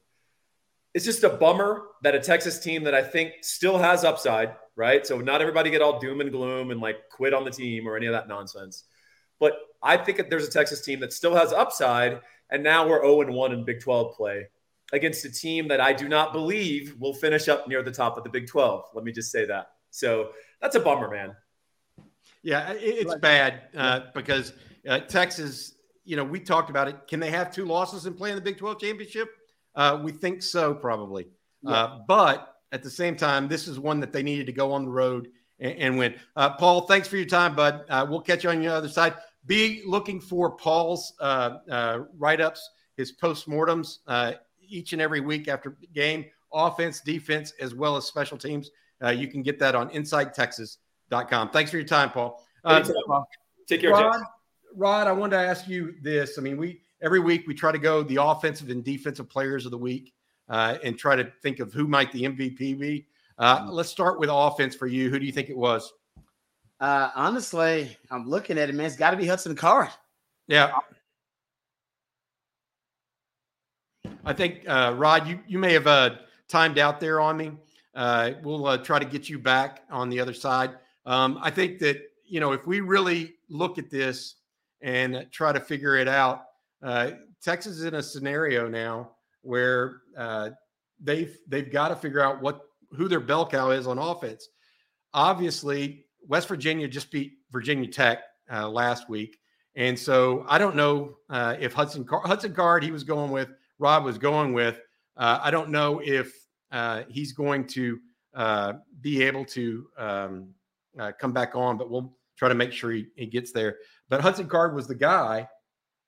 [SPEAKER 4] it's just a bummer that a Texas team that I think still has upside, right? So not everybody get all doom and gloom and like quit on the team or any of that nonsense. But I think that there's a Texas team that still has upside, and now we're 0 1 in Big 12 play against a team that I do not believe will finish up near the top of the Big 12. Let me just say that. So that's a bummer, man.
[SPEAKER 1] Yeah, it's bad uh, because uh, Texas, you know, we talked about it. Can they have two losses and play in the Big 12 championship? Uh, we think so, probably. Yeah. Uh, but at the same time, this is one that they needed to go on the road and, and win. Uh, Paul, thanks for your time, bud. Uh, we'll catch you on the other side. Be looking for Paul's uh, uh, write ups, his postmortems each and every week after game, offense, defense, as well as special teams. you can get that on InsideTexas.com. Thanks for your time, Paul.
[SPEAKER 4] Take care,
[SPEAKER 1] Rod, Rod, I wanted to ask you this. I mean, we every week we try to go the offensive and defensive players of the week uh, and try to think of who might the MVP be. Uh, mm-hmm. let's start with offense for you. Who do you think it was?
[SPEAKER 2] Uh, honestly, I'm looking at it, man. It's got to be Hudson Card.
[SPEAKER 1] Yeah. I think, uh, Rod, you, you may have uh, timed out there on me. Uh, we'll uh, try to get you back on the other side. Um, I think that, you know, if we really look at this and try to figure it out, uh, Texas is in a scenario now where uh, they've they've got to figure out what who their bell cow is on offense. Obviously, West Virginia just beat Virginia Tech uh, last week, and so I don't know uh, if Hudson Car- Hudson Card he was going with Rob was going with. Uh, I don't know if he's going to be able to um, come back on, but we'll try to make sure he, he gets there. But Hudson Card was the guy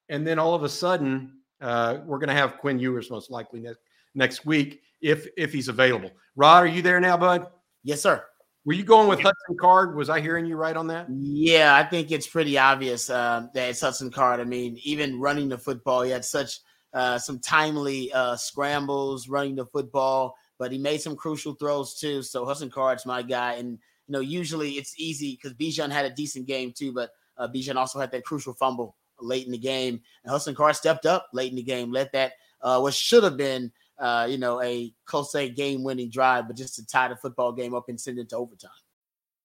[SPEAKER 1] and then all of a sudden uh, we're going to have Quinn Ewers most likely next next week if if he's available. Rod, are you there now, bud?
[SPEAKER 2] Yes, sir.
[SPEAKER 1] Were you going with Hudson Card? Was I hearing you right on that?
[SPEAKER 2] Yeah, I think it's pretty obvious uh, that it's Hudson Card. I mean, even running the football, he had such uh, some timely uh, scrambles running the football, but he made some crucial throws too. So Hudson Card's my guy, and you know, usually it's easy because Bijan had a decent game too, but uh, Bijan also had that crucial fumble late in the game. And Hudson stepped up late in the game, let that uh, what should have been uh, you know a close game winning drive, but just to tie the football game up and send it to overtime.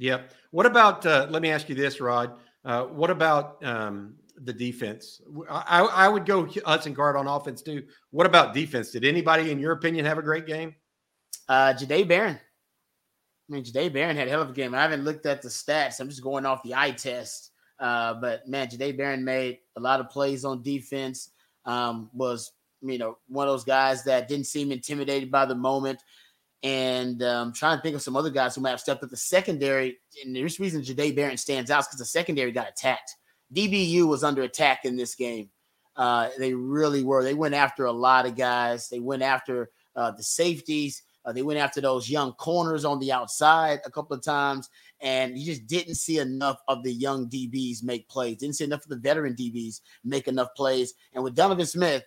[SPEAKER 1] Yep. What about? Uh, let me ask you this, Rod. Uh, what about um, the defense? I, I would go Hudson Card on offense too. What about defense? Did anybody, in your opinion, have a great game?
[SPEAKER 2] Uh, Jahdae Barron. I mean, Jahdae Barron had a hell of a game. I haven't looked at the stats. I'm just going off the eye test. Uh, but man, Jahdae Barron made a lot of plays on defense. Um, was you know one of those guys that didn't seem intimidated by the moment and um, trying to think of some other guys who might have stepped up the secondary. And there's reason Jahdae Barron stands out is because the secondary got attacked. DBU was under attack in this game. Uh, they really were. They went after a lot of guys. They went after uh, the safeties. Uh, they went after those young corners on the outside a couple of times, and you just didn't see enough of the young DBs make plays. Didn't see enough of the veteran DBs make enough plays. And with Donovan Smith,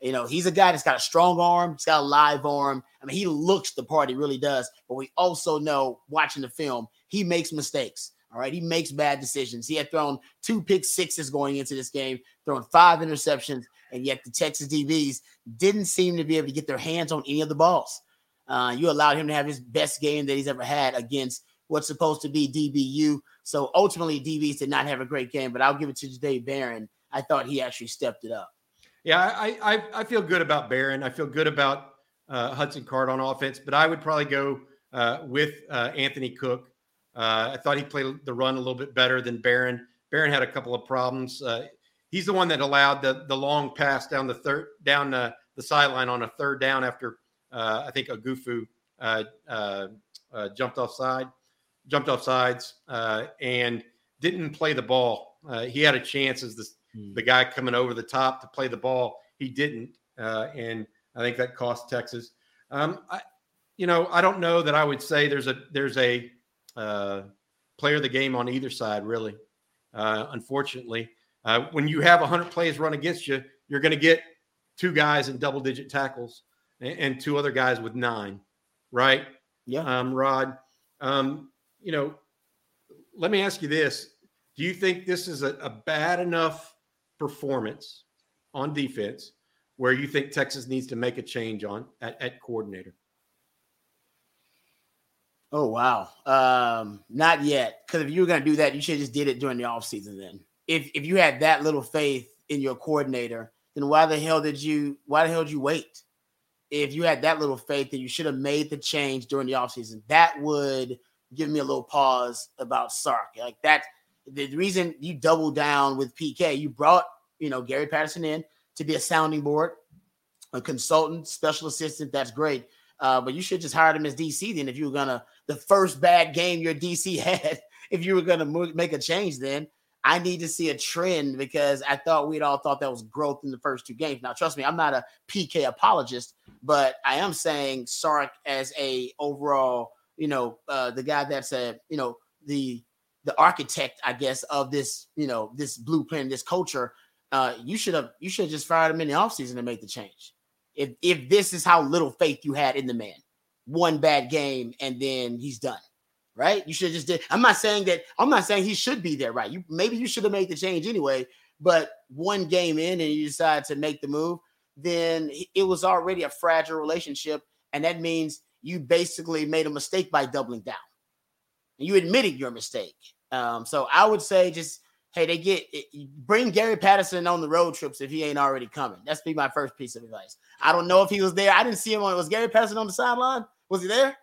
[SPEAKER 2] you know, he's a guy that's got a strong arm, he's got a live arm. I mean, he looks the part, he really does. But we also know watching the film, he makes mistakes. All right, he makes bad decisions. He had thrown two pick sixes going into this game, thrown five interceptions, and yet the Texas DBs didn't seem to be able to get their hands on any of the balls. Uh, you allowed him to have his best game that he's ever had against what's supposed to be DBU. So ultimately, DBs did not have a great game, but I'll give it to Jahdae Barron. I thought he actually stepped it up.
[SPEAKER 1] Yeah, I, I, I feel good about Barron. I feel good about uh, Hudson Card on offense, but I would probably go uh, with uh, Anthony Cook. Uh, I thought he played the run a little bit better than Barron. Barron had a couple of problems. Uh, he's the one that allowed the the long pass down the third down the, the sideline on a third down after uh, I think Oghoufo jumped offside, jumped off sides, and didn't play the ball. he had a chance as the the guy coming over the top to play the ball. He didn't, and I think that cost Texas. Um, I, you know, I don't know that I would say there's a there's a uh, player of the game on either side, really. Uh, unfortunately, uh, when you have 100 plays run against you, you're going to get two guys in double digit tackles and, and, two other guys with nine, right?
[SPEAKER 2] Yeah.
[SPEAKER 1] Um, Rod, um, you know, let me ask you this: Do you think this is a, a bad enough performance on defense where you think Texas needs to make a change on at, at coordinator?
[SPEAKER 2] Oh wow. Um, not yet. Because if you were gonna do that, you should just did it during the offseason then. If if you had that little faith in your coordinator, then why the hell did you why the hell did you wait? If you had that little faith, then you should have made the change during the offseason. That would give me a little pause about Sark. Like that, the reason you double down with PK, you brought, you know, Gary Patterson in to be a sounding board, a consultant, special assistant. That's great. Uh, but you should just hire him as DC then if you were gonna the first bad game your DC [laughs] had, if you were gonna make a change then. I need to see a trend because I thought we'd all thought that was growth in the first two games. Now, trust me, I'm not a PK apologist, but I am saying Sark as a overall, you know, uh, the guy that's a, you know, the the architect, I guess, of this, you know, this blueprint, this culture uh, you should have you should have just fired him in the offseason and make the change. If if this is how little faith you had in the man, one bad game and then he's done. Right? You should just did. I'm not saying that I'm not saying he should be there, right? You maybe you should have made the change anyway, but one game in and you decide to make the move, then it was already a fragile relationship. And that means you basically made a mistake by doubling down. And you admitted your mistake. Um, so I would say just hey, they get bring Gary Patterson on the road trips if he ain't already coming. That's be my first piece of advice. I don't know if he was there. I didn't see him on. Was Gary Patterson on the sideline? Was he there?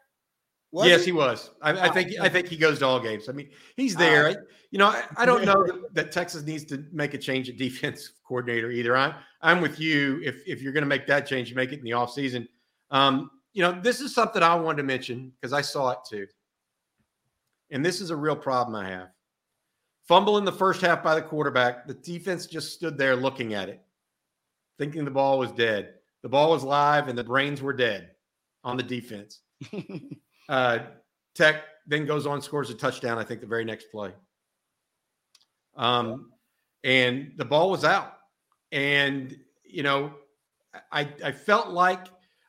[SPEAKER 1] Was yes, he, he was. I, I, think I think he goes to all games. I mean, he's there. Uh, you know, I, I don't know that, that, Texas needs to make a change at defense [laughs] coordinator either. I'm I'm with you. If if you're going to make that change, you make it in the offseason. Um, you know, this is something I wanted to mention because I saw it too. And this is a real problem I have. Fumble in the first half by the quarterback. The defense just stood there looking at it, thinking the ball was dead. The ball was live and the brains were dead on the defense. [laughs] uh, Tech then goes on, scores a touchdown, I think, the very next play. Um, and the ball was out. And, you know, I, I felt like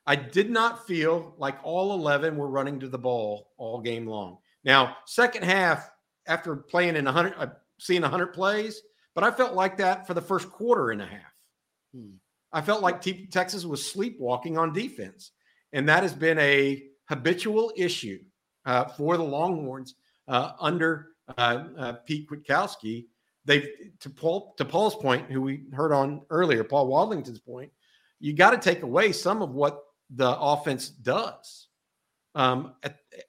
[SPEAKER 1] I did not feel like all 11 were running to the ball all game long. Now, second half, after playing in 100, uh, seeing 100 plays, but I felt like that for the first quarter and a half. Hmm. I felt like T- Texas was sleepwalking on defense. And that has been a habitual issue uh, for the Longhorns uh, under uh, uh Pete Kwiatkowski. They've, to Paul, to Paul's point, who we heard on earlier, Paul Wadlington's point, you got to take away some of what the offense does. Um,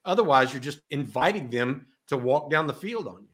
[SPEAKER 1] otherwise, you're just inviting them to walk down the field on you.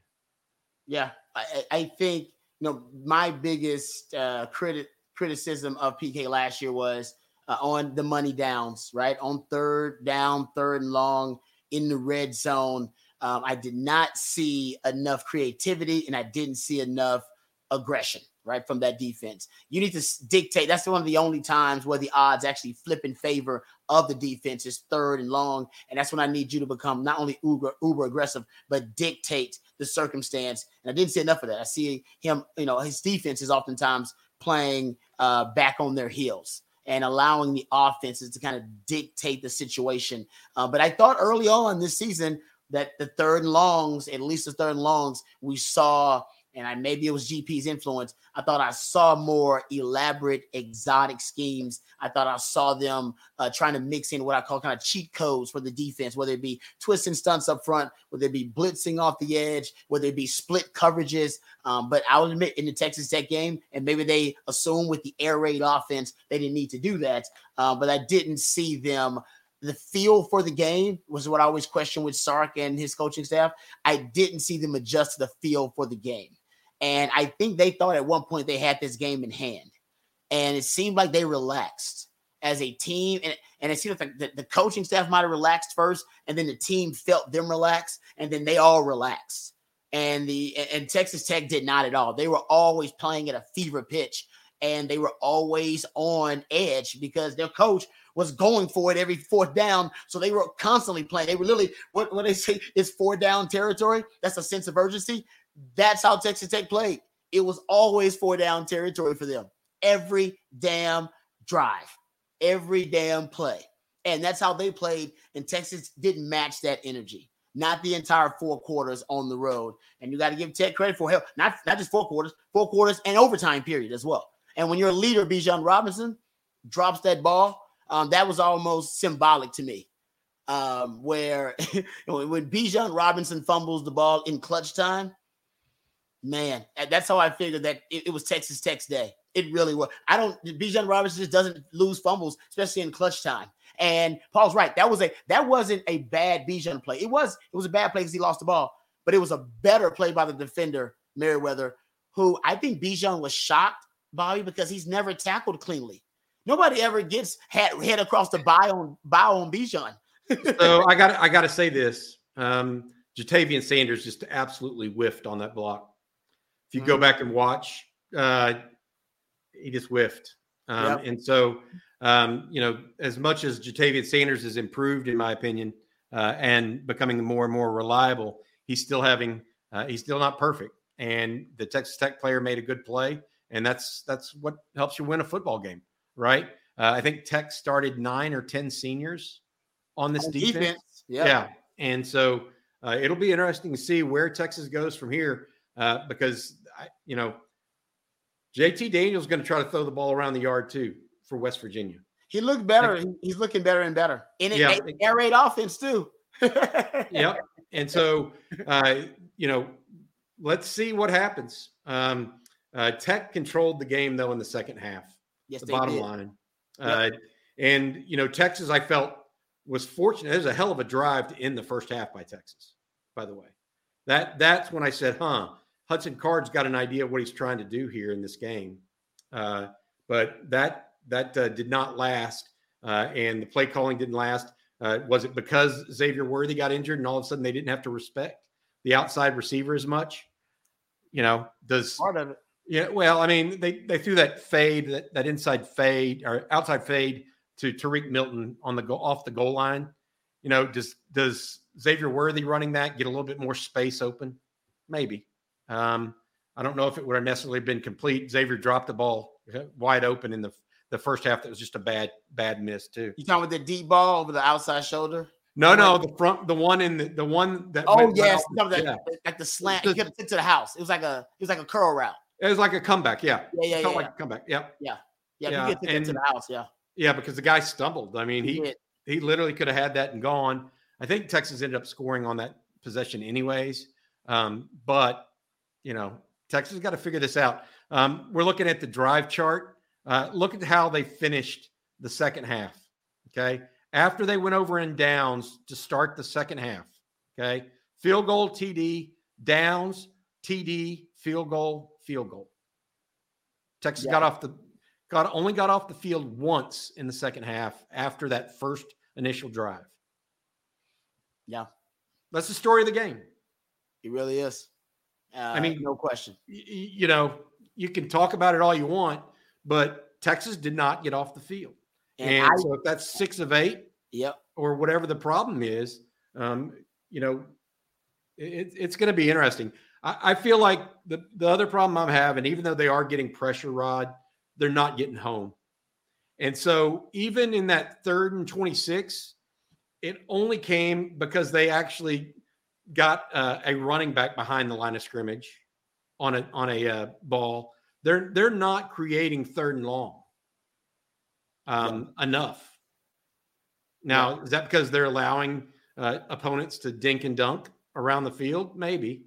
[SPEAKER 2] Yeah, I, I think you know my biggest uh, critic criticism of PK last year was uh, on the money downs, right? On third down, third and long in the red zone. Um, I did not see enough creativity and I didn't see enough aggression, right, from that defense. You need to dictate. That's one of the only times where the odds actually flip in favor of the defense is third and long. And that's when I need you to become not only uber, uber aggressive, but dictate the circumstance. And I didn't see enough of that. I see him, you know, his defense is oftentimes playing uh, back on their heels and allowing the offenses to kind of dictate the situation. Uh, but I thought early on this season that the third and longs, at least the third and longs, we saw – and I maybe it was GP's influence. I thought I saw more elaborate, exotic schemes. I thought I saw them uh, trying to mix in what I call kind of cheat codes for the defense, whether it be twists and stunts up front, whether it be blitzing off the edge, whether it be split coverages. Um, but I will admit, in the Texas Tech game, and maybe they assume with the air raid offense, they didn't need to do that. Uh, but I didn't see them the feel for the game was what I always questioned with Sark and his coaching staff. I didn't see them adjust the feel for the game. And I think they thought at one point they had this game in hand. And it seemed like they relaxed as a team. And, and it seemed like the, the coaching staff might have relaxed first, and then the team felt them relax, and then they all relaxed. And the and Texas Tech did not at all. They were always playing at a fever pitch and they were always on edge because their coach was going for it every fourth down. So they were constantly playing. They were literally what, what they say is four down territory. That's a sense of urgency. That's how Texas Tech played. It was always four down territory for them. Every damn drive, every damn play. And that's how they played. And Texas didn't match that energy. Not the entire four quarters on the road. And you got to give Tech credit for help. Not, not just four quarters, four quarters and overtime period as well. And when your leader, Bijan Robinson, drops that ball, um, that was almost symbolic to me. Um, where [laughs] when Bijan Robinson fumbles the ball in clutch time, man, that's how I figured that it, it was Texas Tech's day. It really was. I don't. Bijan Robinson just doesn't lose fumbles, especially in clutch time. And Paul's right. That was a that wasn't a bad Bijan play. It was it was a bad play because he lost the ball, but it was a better play by the defender Merriweather, who I think Bijan was shocked Bobby, because he's never tackled cleanly. Nobody ever gets head, head across the bow on on Bijan.
[SPEAKER 1] so [laughs] I got I got to say this. Um, Ja'Tavion Sanders just absolutely whiffed on that block. If you mm-hmm. go back and watch, uh, he just whiffed. Um, yep. And so, um, you know, as much as Ja'Tavion Sanders has improved, in my opinion, uh, and becoming more and more reliable, he's still having uh, he's still not perfect. And the Texas Tech player made a good play and that's that's what helps you win a football game, right? Uh, I think Tech started nine or ten seniors on this on defense. defense. Yep. Yeah, and so uh, it'll be interesting to see where Texas goes from here uh, because I, you know JT Daniels going to try to throw the ball around the yard too for West Virginia.
[SPEAKER 2] He looked better. He's looking better and better. And it, yeah. air raid offense too. [laughs]
[SPEAKER 1] yep. And so, uh, you know, let's see what happens. Um, uh, Tech controlled the game though in the second half.
[SPEAKER 2] Yes,
[SPEAKER 1] the bottom did. line. Yep. Uh, and you know, Texas, I felt was fortunate. It was a hell of a drive to end the first half by Texas. By the way, that that's when I said, "Huh." Hudson Card's got an idea of what he's trying to do here in this game, uh, but that that uh, did not last, uh, and the play calling didn't last. Uh, was it because Xavier Worthy got injured and all of a sudden they didn't have to respect the outside receiver as much? You know, does
[SPEAKER 2] part of it
[SPEAKER 1] yeah, well, I mean, they they threw that fade, that, that inside fade or outside fade to Tariq Milton on the go off the goal line. You know, does does Xavier Worthy running that get a little bit more space open? Maybe. Um, I don't know if it would have necessarily been complete. Xavier dropped the ball wide open in the the first half. That was just a bad bad miss too.
[SPEAKER 2] You talking about the deep ball over the outside shoulder?
[SPEAKER 1] No, no, the front, the one in the the one that.
[SPEAKER 2] Oh yes, no, that, yeah. like the slant. He kept it to the house. It was like a it was like a curl route.
[SPEAKER 1] It was like a comeback. Yeah.
[SPEAKER 2] Yeah. Yeah.
[SPEAKER 1] Felt
[SPEAKER 2] yeah.
[SPEAKER 1] like a comeback. Yep.
[SPEAKER 2] Yeah. Yeah. Yeah. You get to, and, to the house. Yeah.
[SPEAKER 1] Yeah. Because the guy stumbled. I mean, he, he, he literally could have had that and gone. I think Texas ended up scoring on that possession anyways. Um, but, you know, Texas got to figure this out. Um, we're looking at the drive chart. Uh, look at how they finished the second half. Okay. After they went over in downs to start the second half. Okay. Field goal, TD, downs, TD, field goal, field goal. Texas yeah. got off the got only got off the field once in the second half after that first initial drive.
[SPEAKER 2] Yeah.
[SPEAKER 1] That's the story of the game.
[SPEAKER 2] It really is. Uh, I mean, no question.
[SPEAKER 1] Y- you know, you can talk about it all you want, but Texas did not get off the field. And, and I, so if that's six of eight,
[SPEAKER 2] yep,
[SPEAKER 1] or whatever the problem is, um, you know, it, it's going to be interesting. I, I feel like the, the other problem I'm having, even though they are getting pressure, Rod, they're not getting home. And so even in that third and 26, it only came because they actually got uh, a running back behind the line of scrimmage on a on a uh, ball. They're they're not creating third and long um, yeah. enough. Now, yeah. is that because they're allowing uh, opponents to dink and dunk around the field? Maybe.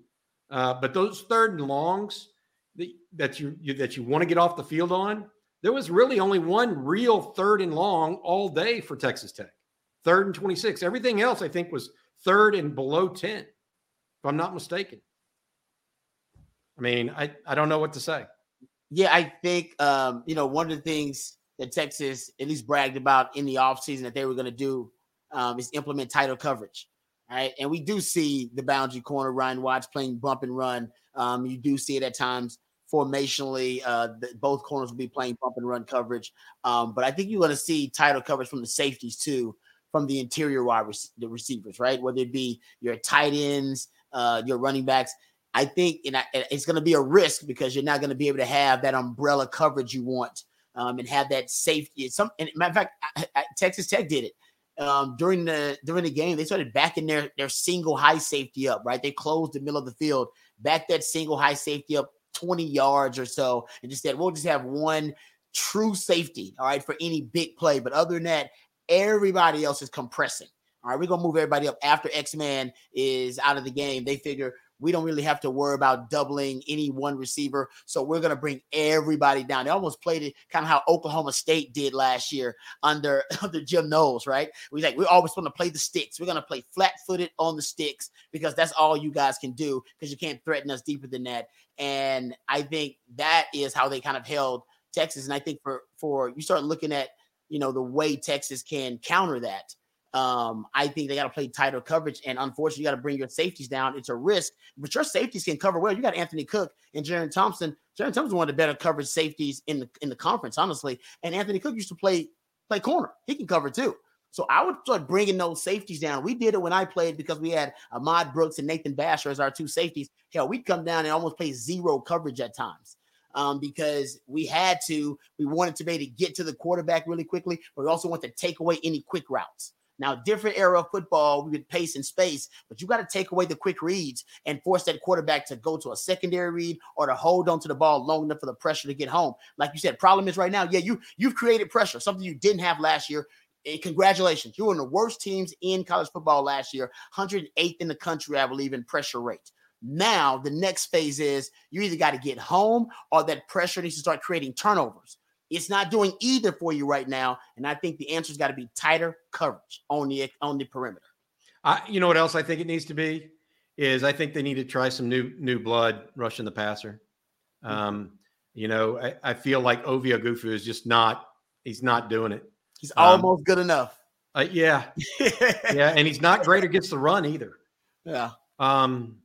[SPEAKER 1] Uh, but those third and longs that, that you, you that you want to get off the field on, there was really only one real third and long all day for Texas Tech. Third and 26. Everything else, I think, was third and below 10, if I'm not mistaken. I mean, I, I don't know what to say.
[SPEAKER 2] Yeah, I think, um, you know, one of the things that Texas at least bragged about in the offseason that they were going to do um, is implement tighter coverage. Right. And we do see the boundary corner, Ryan Watts playing bump and run. Um, you do see it at times formationally. Uh, the, both corners will be playing bump and run coverage. Um, but I think you're going to see tighter coverage from the safeties too, from the interior wide rec- the receivers, right? Whether it be your tight ends, uh, your running backs. I think and I, it's going to be a risk because you're not going to be able to have that umbrella coverage you want um, and have that safety. Some, matter of fact, I, I, Texas Tech did it um, during the during the game. They started backing their their single high safety up. Right, they closed the middle of the field, back that single high safety up 20 yards or so, and just said we'll just have one true safety. All right, for any big play. But other than that, everybody else is compressing. All right, we're gonna move everybody up after X Man is out of the game. They figure we don't really have to worry about doubling any one receiver. So we're to bring everybody down. They almost played it kind of how Oklahoma State did last year under, [laughs] under Jim Knowles, right? We like, we're always to play the sticks. We're to play flat footed on the sticks because that's all you guys can do because you can't threaten us deeper than that. And I think that is how they kind of held Texas. And I think for, for you start looking at, you know, the way Texas can counter that um, I think they got to play tighter coverage, and unfortunately, you got to bring your safeties down. It's a risk, but your safeties can cover well. You got Anthony Cook and Jerrin Thompson. Jerrin Thompson one of the better coverage safeties in the in the conference, honestly. And Anthony Cook used to play play corner; he can cover too. So I would start bringing those safeties down. We did it when I played because we had Ahmad Brooks and Nathan Vasher as our two safeties. Hell, we'd come down and almost play zero coverage at times. Um, because we had to, we wanted to be able to get to the quarterback really quickly, but we also want to take away any quick routes. Now, different era of football, we would pace and space, but you got to take away the quick reads and force that quarterback to go to a secondary read or to hold onto the ball long enough for the pressure to get home. Like you said, problem is right now, yeah, you you've created pressure, something you didn't have last year. And congratulations, you were of the worst teams in college football last year, 108th in the country, I believe, in pressure rate. Now, the next phase is you either got to get home or that pressure needs to start creating turnovers. It's not doing either for you right now, and I think the answer's got to be tighter coverage on the on the perimeter.
[SPEAKER 1] I, you know what else I think it needs to be is I think they need to try some new new blood rushing the passer. Mm-hmm. Um, you know, I, I, feel like Ovie Oghoufo is just not he's not doing it.
[SPEAKER 2] He's um, almost good enough.
[SPEAKER 1] Uh, yeah, [laughs] yeah, and he's not great against the run either.
[SPEAKER 2] Yeah.
[SPEAKER 1] Um,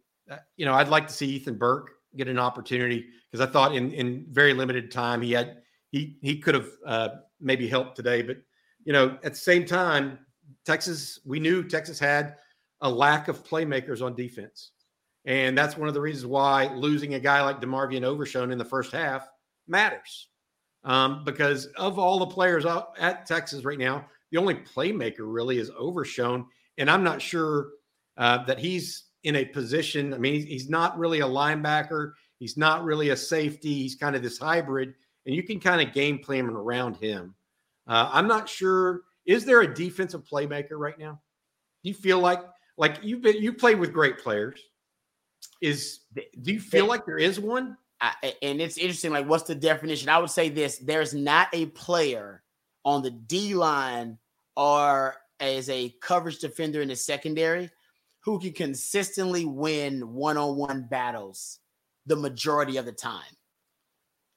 [SPEAKER 1] you know, I'd like to see Ethan Burke get an opportunity because I thought in in very limited time he had he he could have uh, maybe helped today. But you know, at the same time, Texas, we knew Texas had a lack of playmakers on defense, and that's one of the reasons why losing a guy like DeMarvion Overshown in the first half matters. Um, because of all the players out at Texas right now, the only playmaker really is Overshown, and I'm not sure uh, that he's in a position. I mean, he's not really a linebacker. He's not really a safety. He's kind of this hybrid and you can kind of game plan around him. Uh, I'm not sure. Is there a defensive playmaker right now? Do you feel like like you've been you played with great players? Is do you feel like there is one?
[SPEAKER 2] I, and it's interesting. Like, what's the definition? I would say this: there's not a player on the D line or as a coverage defender in the secondary who can consistently win one-on-one battles the majority of the time.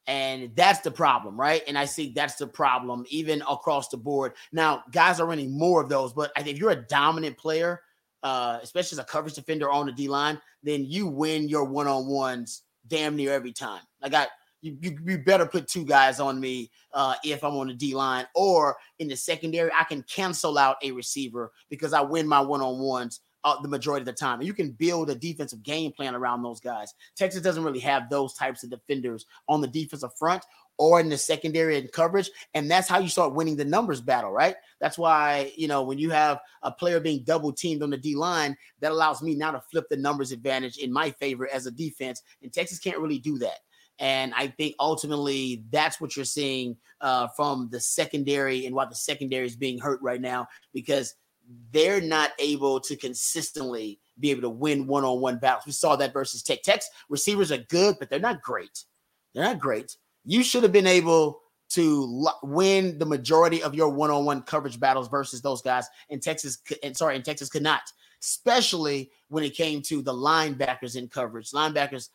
[SPEAKER 2] And that's the problem, right? And I see that's the problem even across the board. Now, guys are running more of those, but if you're a dominant player, uh, especially as a coverage defender on the D line, then you win your one on ones damn near every time. Like I got you, you, you, better put two guys on me uh, if I'm on the D line or in the secondary. I can cancel out a receiver because I win my one on ones uh, the majority of the time. And you can build a defensive game plan around those guys. Texas doesn't really have those types of defenders on the defensive front or in the secondary and coverage. And that's how you start winning the numbers battle, right? That's why, you know, when you have a player being double teamed on the D line, that allows me now to flip the numbers advantage in my favor as a defense. And Texas can't really do that. And I think ultimately that's what you're seeing uh, from the secondary and why the secondary is being hurt right now because they're not able to consistently be able to win one-on-one battles. We saw that versus Tech. Tech's receivers are good, but they're not great. They're not great. You should have been able to lo- win the majority of your one-on-one coverage battles versus those guys. And Texas, and sorry, and Texas could not, especially when it came to the linebackers in coverage. Linebackers,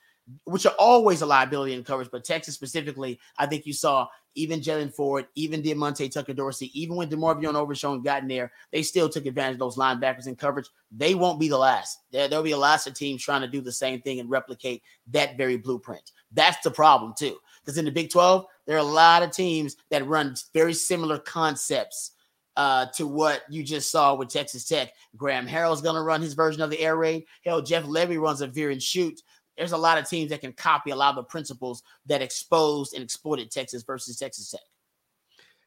[SPEAKER 2] which are always a liability in coverage, but Texas specifically, I think you saw even Jaylan Ford, even Diamante Tucker Dorsey, even when DeMarvion Overshown got in there, they still took advantage of those linebackers in coverage. They won't be the last. There, there'll be lots of teams trying to do the same thing and replicate that very blueprint. That's the problem, too. Because in the Big 12, there are a lot of teams that run very similar concepts uh, to what you just saw with Texas Tech. Graham Harrell's going to run his version of the air raid. Hell, Jeff Lebby runs a veer and shoot there's a lot of teams that can copy a lot of the principles that exposed and exploited Texas versus Texas Tech.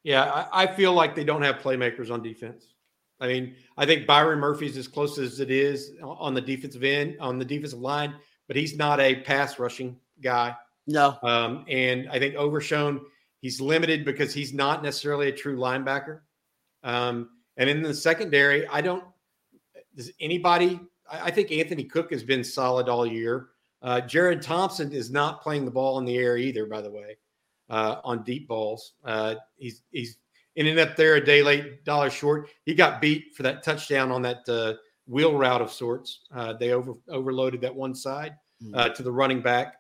[SPEAKER 1] Yeah, I, I feel like they don't have playmakers on defense. I mean, I think Byron Murphy's as close as it is on the defensive end, on the defensive line, but he's not a pass rushing guy.
[SPEAKER 2] No.
[SPEAKER 1] Um, and I think Overshown, he's limited because he's not necessarily a true linebacker. Um, and in the secondary, I don't, does anybody, I, I think Anthony Cook has been solid all year. Uh, Jerrin Thompson is not playing the ball in the air either, by the way, uh, on deep balls. Uh, he's he's ended up there a day late, dollar short. He got beat for that touchdown on that uh, wheel route of sorts. Uh, they over overloaded that one side mm. to the running back.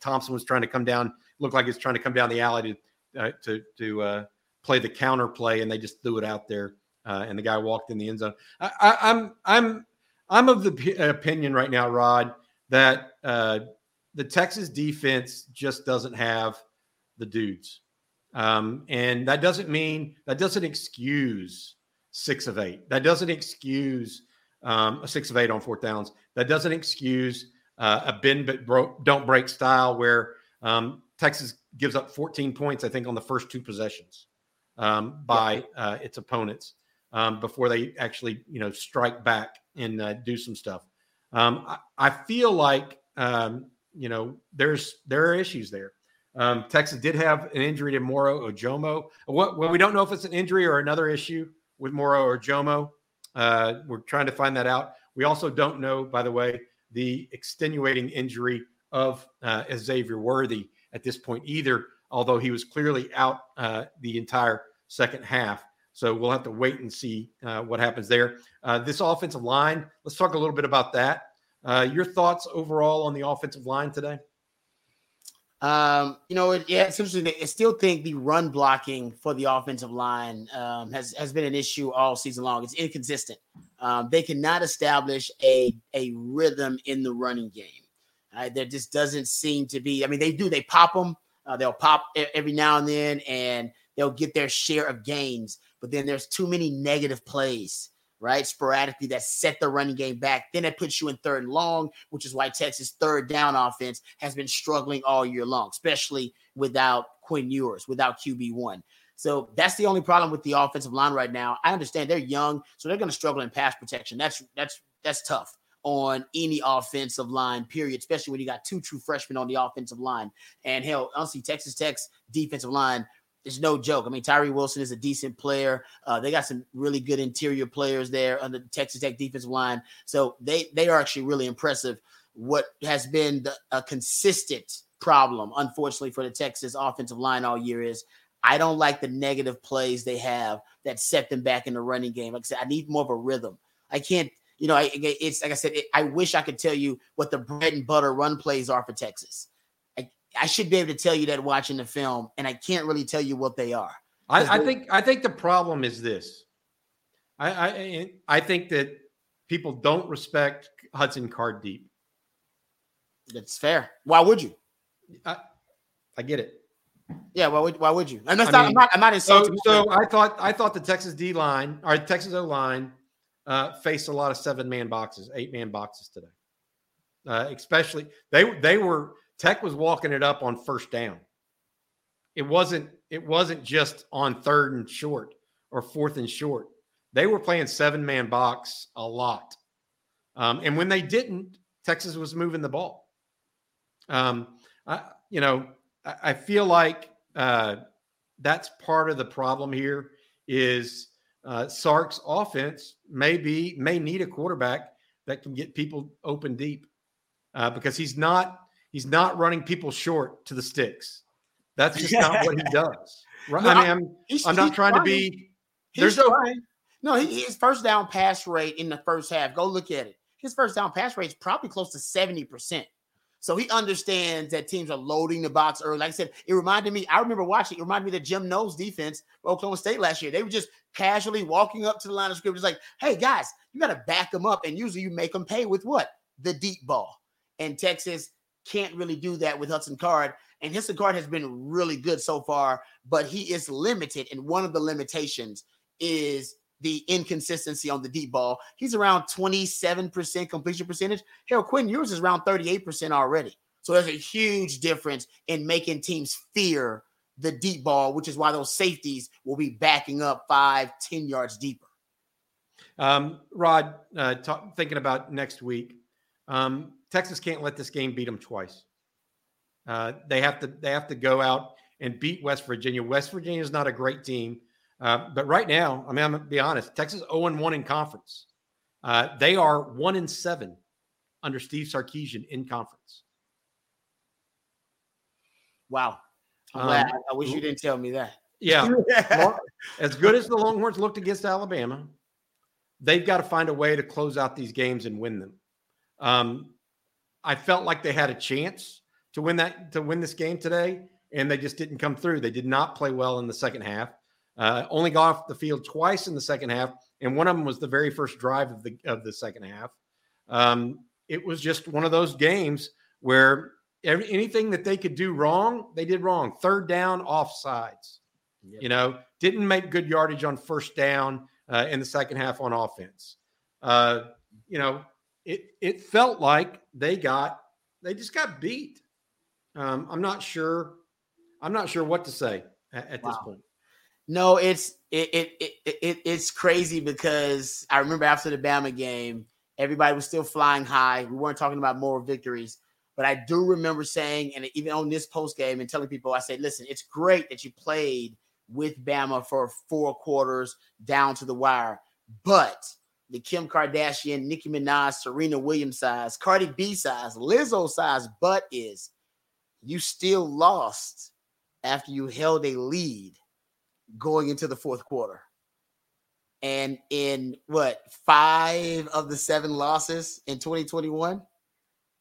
[SPEAKER 1] Thompson was trying to come down, looked like he was trying to come down the alley to to to play the counter play, and they just threw it out there, and the guy walked in the end zone. I, I, I'm I'm I'm of the p- opinion right now, Rod that uh, the Texas defense just doesn't have the dudes. Um, and that doesn't mean that doesn't excuse six of eight. That doesn't excuse um, a six of eight on fourth downs. That doesn't excuse uh, a bend but bro- don't break style where um, Texas gives up 14 points, I think, on the first two possessions um, by uh, its opponents um, before they actually, you know, strike back and uh, do some stuff. Um, I, I, feel like um, you know there's there are issues there. Um, Texas did have an injury to Moro Ojomo. What well, we don't know if it's an injury or another issue with Moro Ojomo. Uh, we're trying to find that out. We also don't know, by the way, the extenuating injury of uh, Xavier Worthy at this point either, although he was clearly out uh, the entire second half. So we'll have to wait and see uh, what happens there. Uh, this offensive line, let's talk a little bit about that. Uh, your thoughts overall on the offensive line today?
[SPEAKER 2] Um, you know, it, yeah, it's interesting. I still think the run blocking for the offensive line um, has has been an issue all season long. It's inconsistent. Um, they cannot establish a a rhythm in the running game. Uh, there just doesn't seem to be. I mean, they do. They pop them. Uh, they'll pop every now and then, and they'll get their share of gains but then there's too many negative plays, right? Sporadically that set the running game back. Then it puts you in third and long, which is why Texas' third down offense has been struggling all year long, especially without Quinn Ewers, without QB1. So that's the only problem with the offensive line right now. I understand they're young, so they're going to struggle in pass protection. That's that's that's tough on any offensive line, period, especially when you got two true freshmen on the offensive line. And hell, honestly, Texas Tech's defensive line it's no joke. I mean, Tyree Wilson is a decent player. Uh, they got some really good interior players there on the Texas Tech defensive line. So they they are actually really impressive. What has been the, a consistent problem, unfortunately, for the Texas offensive line all year is I don't like the negative plays they have that set them back in the running game. Like I said, I need more of a rhythm. I can't, you know, I, it's like I said, it, I wish I could tell you what the bread and butter run plays are for Texas. I should be able to tell you that watching the film, and I can't really tell you what they are.
[SPEAKER 1] I, I think I think the problem is this. I, I I think that people don't respect Hudson Card Deep.
[SPEAKER 2] That's fair. Why would you?
[SPEAKER 1] I, I get it.
[SPEAKER 2] Yeah, why would why would you? And that's not, mean, I'm not I'm not insulting.
[SPEAKER 1] So, so I thought I thought the Texas D line or Texas O line uh, faced a lot of seven man boxes, eight man boxes today. Uh, especially they they were Tech was walking it up on first down. It wasn't it wasn't just on third and short or fourth and short. They were playing seven man box a lot. Um, and when they didn't, Texas was moving the ball. Um, I, you know, I, I feel like uh, that's part of the problem here is uh, Sark's offense may be may need a quarterback that can get people open deep uh, because he's not He's not running people short to the sticks. That's just not what he [laughs] does. Right? No, I mean, I'm, I'm not trying trying. to be.
[SPEAKER 2] He's there's no. No, his first down pass rate in the first half. Go look at it. His first down pass rate is probably close to seventy percent. So he understands that teams are loading the box early. Like I said, it reminded me, I remember watching, it reminded me of the Jim Knowles defense Oklahoma State last year. They were just casually walking up to the line of scrimmage, like, hey, guys, you got to back them up. And usually you make them pay with what? The deep ball. And Texas can't really do that with Hudson Card. And Hudson Card has been really good so far, but he is limited. And one of the limitations is the inconsistency on the deep ball. He's around 27% completion percentage. Hell, Quinn Ewers is around 38% already. So there's a huge difference in making teams fear the deep ball, which is why those safeties will be backing up five, ten yards deeper.
[SPEAKER 1] Um, Rod, uh, talk, thinking about next week, um, Texas can't let this game beat them twice. Uh, they have to they have to go out and beat West Virginia. West Virginia is not a great team. Uh, but right now, I mean, I'm gonna be honest. Texas 0 and 1 in conference. Uh, they are one and seven under Steve Sarkisian in conference.
[SPEAKER 2] Wow. Um, I wish you didn't tell me that.
[SPEAKER 1] Yeah. [laughs] as good as the Longhorns looked against Alabama, they've got to find a way to close out these games and win them. Um, I felt like they had a chance to win that to win this game today, and they just didn't come through. They did not play well in the second half. Uh, only got off the field twice in the second half, and one of them was the very first drive of the of the second half. Um, it was just one of those games where every, anything that they could do wrong, they did wrong. Third down, offsides. Yep. You know, didn't make good yardage on first down uh, in the second half on offense. Uh, you know, it it felt like they got they just got beat. Um, I'm not sure. I'm not sure what to say at, at wow. this point.
[SPEAKER 2] No, it's it, it it it it's crazy because I remember after the Bama game, everybody was still flying high. We weren't talking about moral victories, but I do remember saying, and even on this post game, and telling people, I said, "Listen, it's great that you played with Bama for four quarters down to the wire, but the Kim Kardashian, Nicki Minaj, Serena Williams size, Cardi B size, Lizzo size butt is you still lost after you held a lead going into the fourth quarter. And in what five of the seven losses in 2021,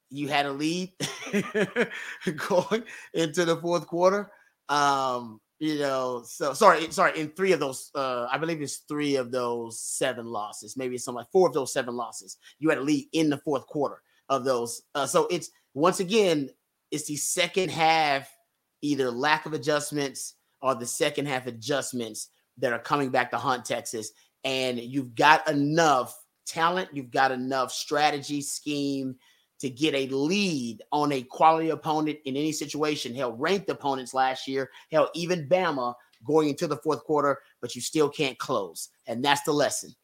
[SPEAKER 2] you had a lead [laughs] going into the fourth quarter. Um, you know, so sorry, sorry, in three of those, uh, I believe it's three of those seven losses, maybe it's something like four of those seven losses. You had a lead in the fourth quarter of those. Uh, so it's once again, it's the second half, either lack of adjustments or the second half adjustments that are coming back to haunt Texas. And you've got enough talent, you've got enough strategy, scheme to get a lead on a quality opponent in any situation. Hell, ranked opponents last year, hell, even Bama going into the fourth quarter, but you still can't close. And that's the lesson.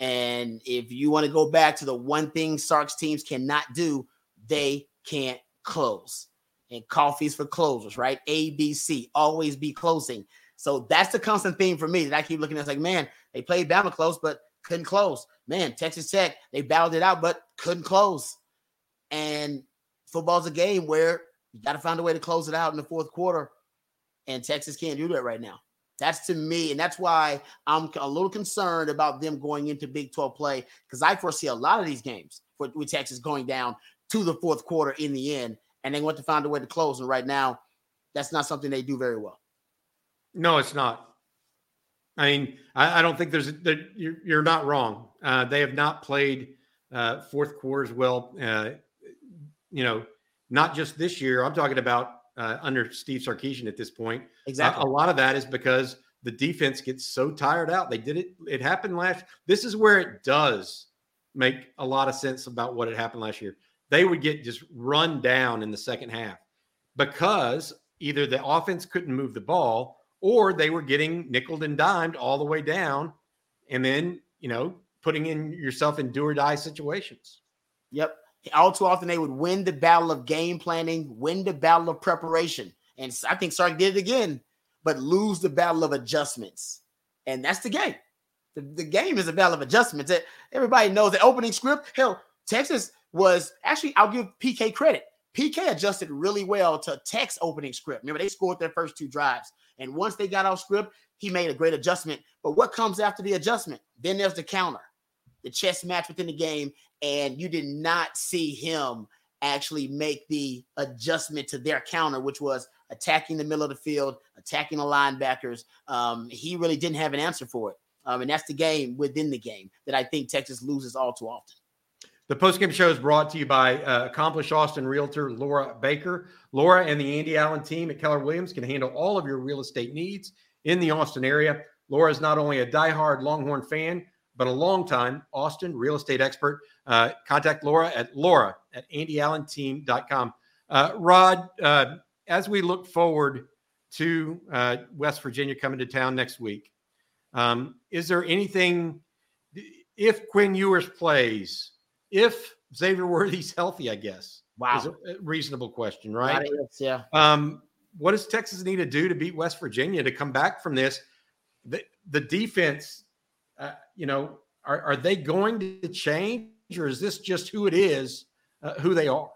[SPEAKER 2] And if you want to go back to the one thing Sark's teams cannot do, they can't close and coffees for closers, right? A, B, C, always be closing. So that's the constant theme for me that I keep looking at. It's like, man, they played Bama close, but couldn't close. Man, Texas Tech, they battled it out, but couldn't close. And football's a game where you got to find a way to close it out in the fourth quarter. And Texas can't do that right now. That's to me, and that's why I'm a little concerned about them going into Big 12 play because I foresee a lot of these games for, with Texas going down to the fourth quarter in the end and they want to find a way to close. And right now, that's not something they do very well.
[SPEAKER 1] No, it's not. I mean, I, I don't think there's that you're, you're, not wrong. Uh, they have not played uh, fourth quarters well. Uh, you know, not just this year. I'm talking about uh, under Steve Sarkisian at this point.
[SPEAKER 2] Exactly.
[SPEAKER 1] a lot of that is because the defense gets so tired out. They did it. It happened last. This is where it does make a lot of sense about what had happened last year they would get just run down in the second half because either the offense couldn't move the ball or they were getting nickled and dimed all the way down and then, you know, putting in yourself in do or die situations.
[SPEAKER 2] Yep. All too often they would win the battle of game planning, win the battle of preparation. And I think Sark did it again, but lose the battle of adjustments. And that's the game. The, the game is a battle of adjustments. Everybody knows the opening script. Hell, Texas was actually, I'll give PK credit. PK adjusted really well to Tech's opening script. Remember, they scored their first two drives. And once they got off script, he made a great adjustment. But what comes after the adjustment? Then there's the counter, the chess match within the game. And you did not see him actually make the adjustment to their counter, which was attacking the middle of the field, attacking the linebackers. Um, he really didn't have an answer for it. Um, and that's the game within the game that I think Texas loses all too often.
[SPEAKER 1] The postgame show is brought to you by uh, accomplished Austin realtor Laura Baker. Laura and the Andy Allen team at Keller Williams can handle all of your real estate needs in the Austin area. Laura is not only a diehard Longhorn fan, but a long time Austin real estate expert. Uh, contact Laura at laura at andyallenteam.com. Uh, Rod, uh, as we look forward to uh, West Virginia coming to town next week, um, is there anything, if Quinn Ewers plays, if Xavier Worthy's [laughs] healthy, I guess.
[SPEAKER 2] Wow.
[SPEAKER 1] Is a reasonable question, right?
[SPEAKER 2] Is, yeah.
[SPEAKER 1] Um, what does Texas need to do to beat West Virginia to come back from this? The, the defense, uh, you know, are, are they going to change or is this just who it is, uh, who they are?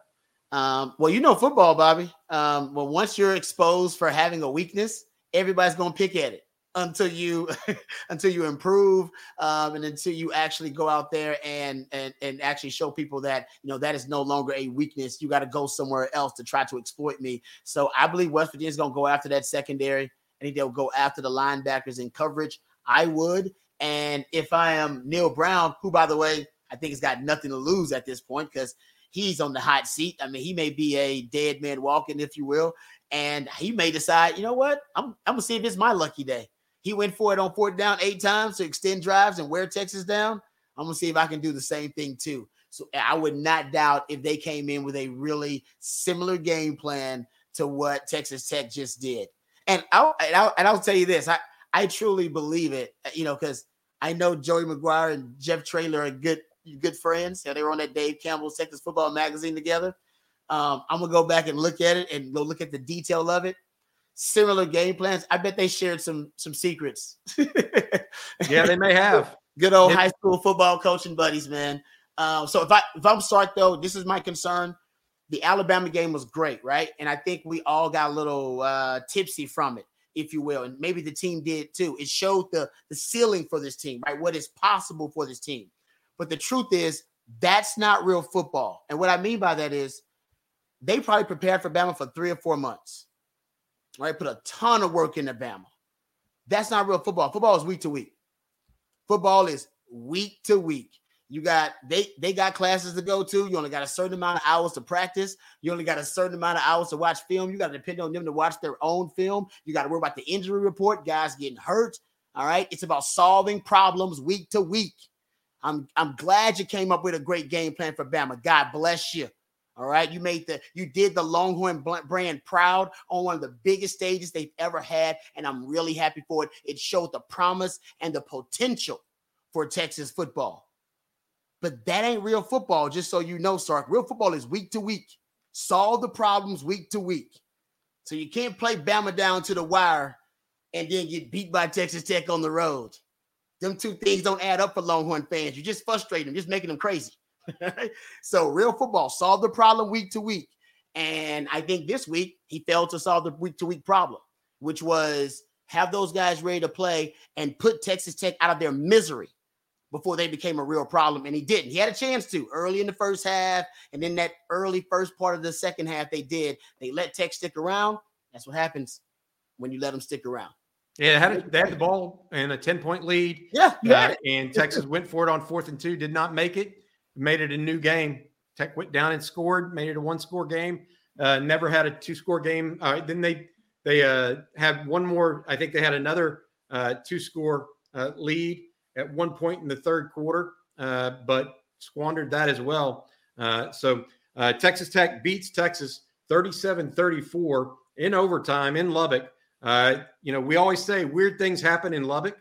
[SPEAKER 2] Um, well, you know football, Bobby. Um, well, once you're exposed for having a weakness, everybody's going to pick at it until you [laughs] until you improve um, and until you actually go out there and and and actually show people that you know that is no longer a weakness you got to go somewhere else to try to exploit me so i believe west virginia's going to go after that secondary i think they'll go after the linebackers in coverage i would and if i am Neal Brown who by the way i think has got nothing to lose at this point because he's on the hot seat i mean he may be a dead man walking if you will and he may decide, you know what? I'm, I'm gonna see if it's my lucky day. He went for it on fourth down eight times to extend drives and wear Texas down. I'm gonna see if I can do the same thing too. So I would not doubt if they came in with a really similar game plan to what Texas Tech just did. And I'll and I'll, and I'll tell you this, I I truly believe it. Uh, you know, because I know Joey McGuire and Jeff Traylor are good good friends. Yeah, they were on that Dave Campbell's Texas Football Magazine together. Um, I'm gonna go back and look at it and go look at the detail of it similar game plans. I bet they shared some some secrets. [laughs]
[SPEAKER 1] yeah, they may have.
[SPEAKER 2] Good old high school football coaching buddies, man. Um, so if I if I'm Sark though, this is my concern. The Alabama game was great, right? And I think we all got a little uh, tipsy from it, if you will, and maybe the team did too. It showed the the ceiling for this team, right? What is possible for this team. But the truth is, that's not real football. And what I mean by that is, they probably prepared for Bama for three or four months right? Put a ton of work into Bama. That's not real football. Football is week to week. Football is week to week. You got they they got classes to go to. You only got a certain amount of hours to practice. You only got a certain amount of hours to watch film. You got to depend on them to watch their own film. You got to worry about the injury report, guys getting hurt. All right. It's about solving problems week to week. I'm I'm glad you came up with a great game plan for Bama. God bless you. All right. You made the, you did the Longhorn brand proud on one of the biggest stages they've ever had. And I'm really happy for it. It showed the promise and the potential for Texas football. But that ain't real football, just so you know, Sark. Real football is week to week, solve the problems week to week. So you can't play Bama down to the wire and then get beat by Texas Tech on the road. Them two things don't add up for Longhorn fans. You're just frustrate them, just making them crazy. [laughs] so real football solve the problem week to week. And I think this week he failed to solve the week to week problem, which was have those guys ready to play and put Texas Tech out of their misery before they became a real problem. And he didn't. He had a chance to early in the first half. And then that early first part of the second half, they did. They let Tech stick around. That's what happens when you let them stick around.
[SPEAKER 1] Yeah, they had, a, they had the ball and a 10 point lead.
[SPEAKER 2] Yeah.
[SPEAKER 1] Uh, and Texas [laughs] went for it on fourth and two, did not make it made it a new game. Tech went down and scored, made it a one score game. Uh, never had a two score game. Uh, then they they uh, had one more. I think they had another uh, two score uh, lead at one point in the third quarter, uh, but squandered that as well. Uh, so Texas Tech beats Texas 37 34 in overtime in Lubbock. you know, we always say weird things happen in Lubbock.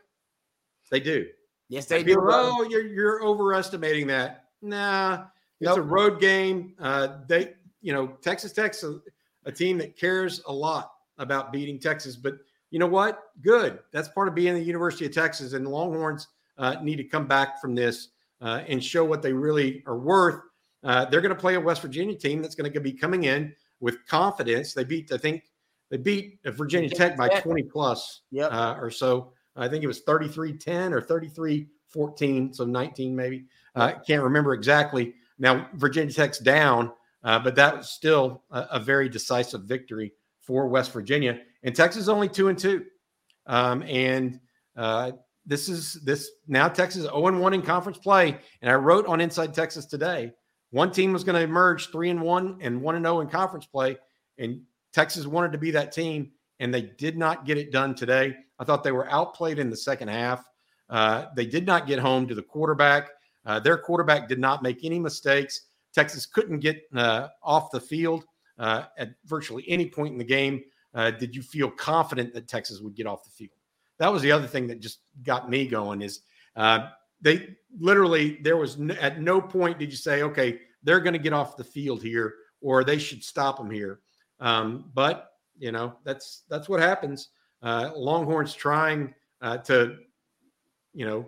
[SPEAKER 1] They do.
[SPEAKER 2] Yes, they do.
[SPEAKER 1] Oh, you're, you're overestimating that. Nah, it's nope. a road game. Uh, they, you know, Texas Tech's a, a team that cares a lot about beating Texas. But you know what? Good. That's part of being the University of Texas. And the Longhorns uh, need to come back from this uh, and show what they really are worth. uh, they're going to play a West Virginia team that's going to be coming in with confidence. They beat, I think, they beat Virginia, Virginia Tech by 20 plus yep. uh, or so. I think it was 33 10 or 33 14, so 19 maybe. I uh, can't remember exactly. Now, Virginia Tech's down, uh, but that was still a, a, very decisive victory for West Virginia. And Texas is only two and two. Um, and uh, this is this now Texas 0 and 1 in conference play. And I wrote on Inside Texas today one team was going to emerge 3 and 1 and 1 and 0 in conference play. And Texas wanted to be that team, and they did not get it done today. I thought they were outplayed in the second half. Uh, they did not get home to the quarterback. Uh, their quarterback did not make any mistakes. Texas couldn't get uh, off the field uh, at virtually any point in the game. Uh, did you feel confident that Texas would get off the field? That was the other thing that just got me going. Is uh, they literally there was n- at no point did you say, okay, they're going to get off the field here, or they should stop them here. Um, but you know that's that's what happens. Longhorns trying to you know,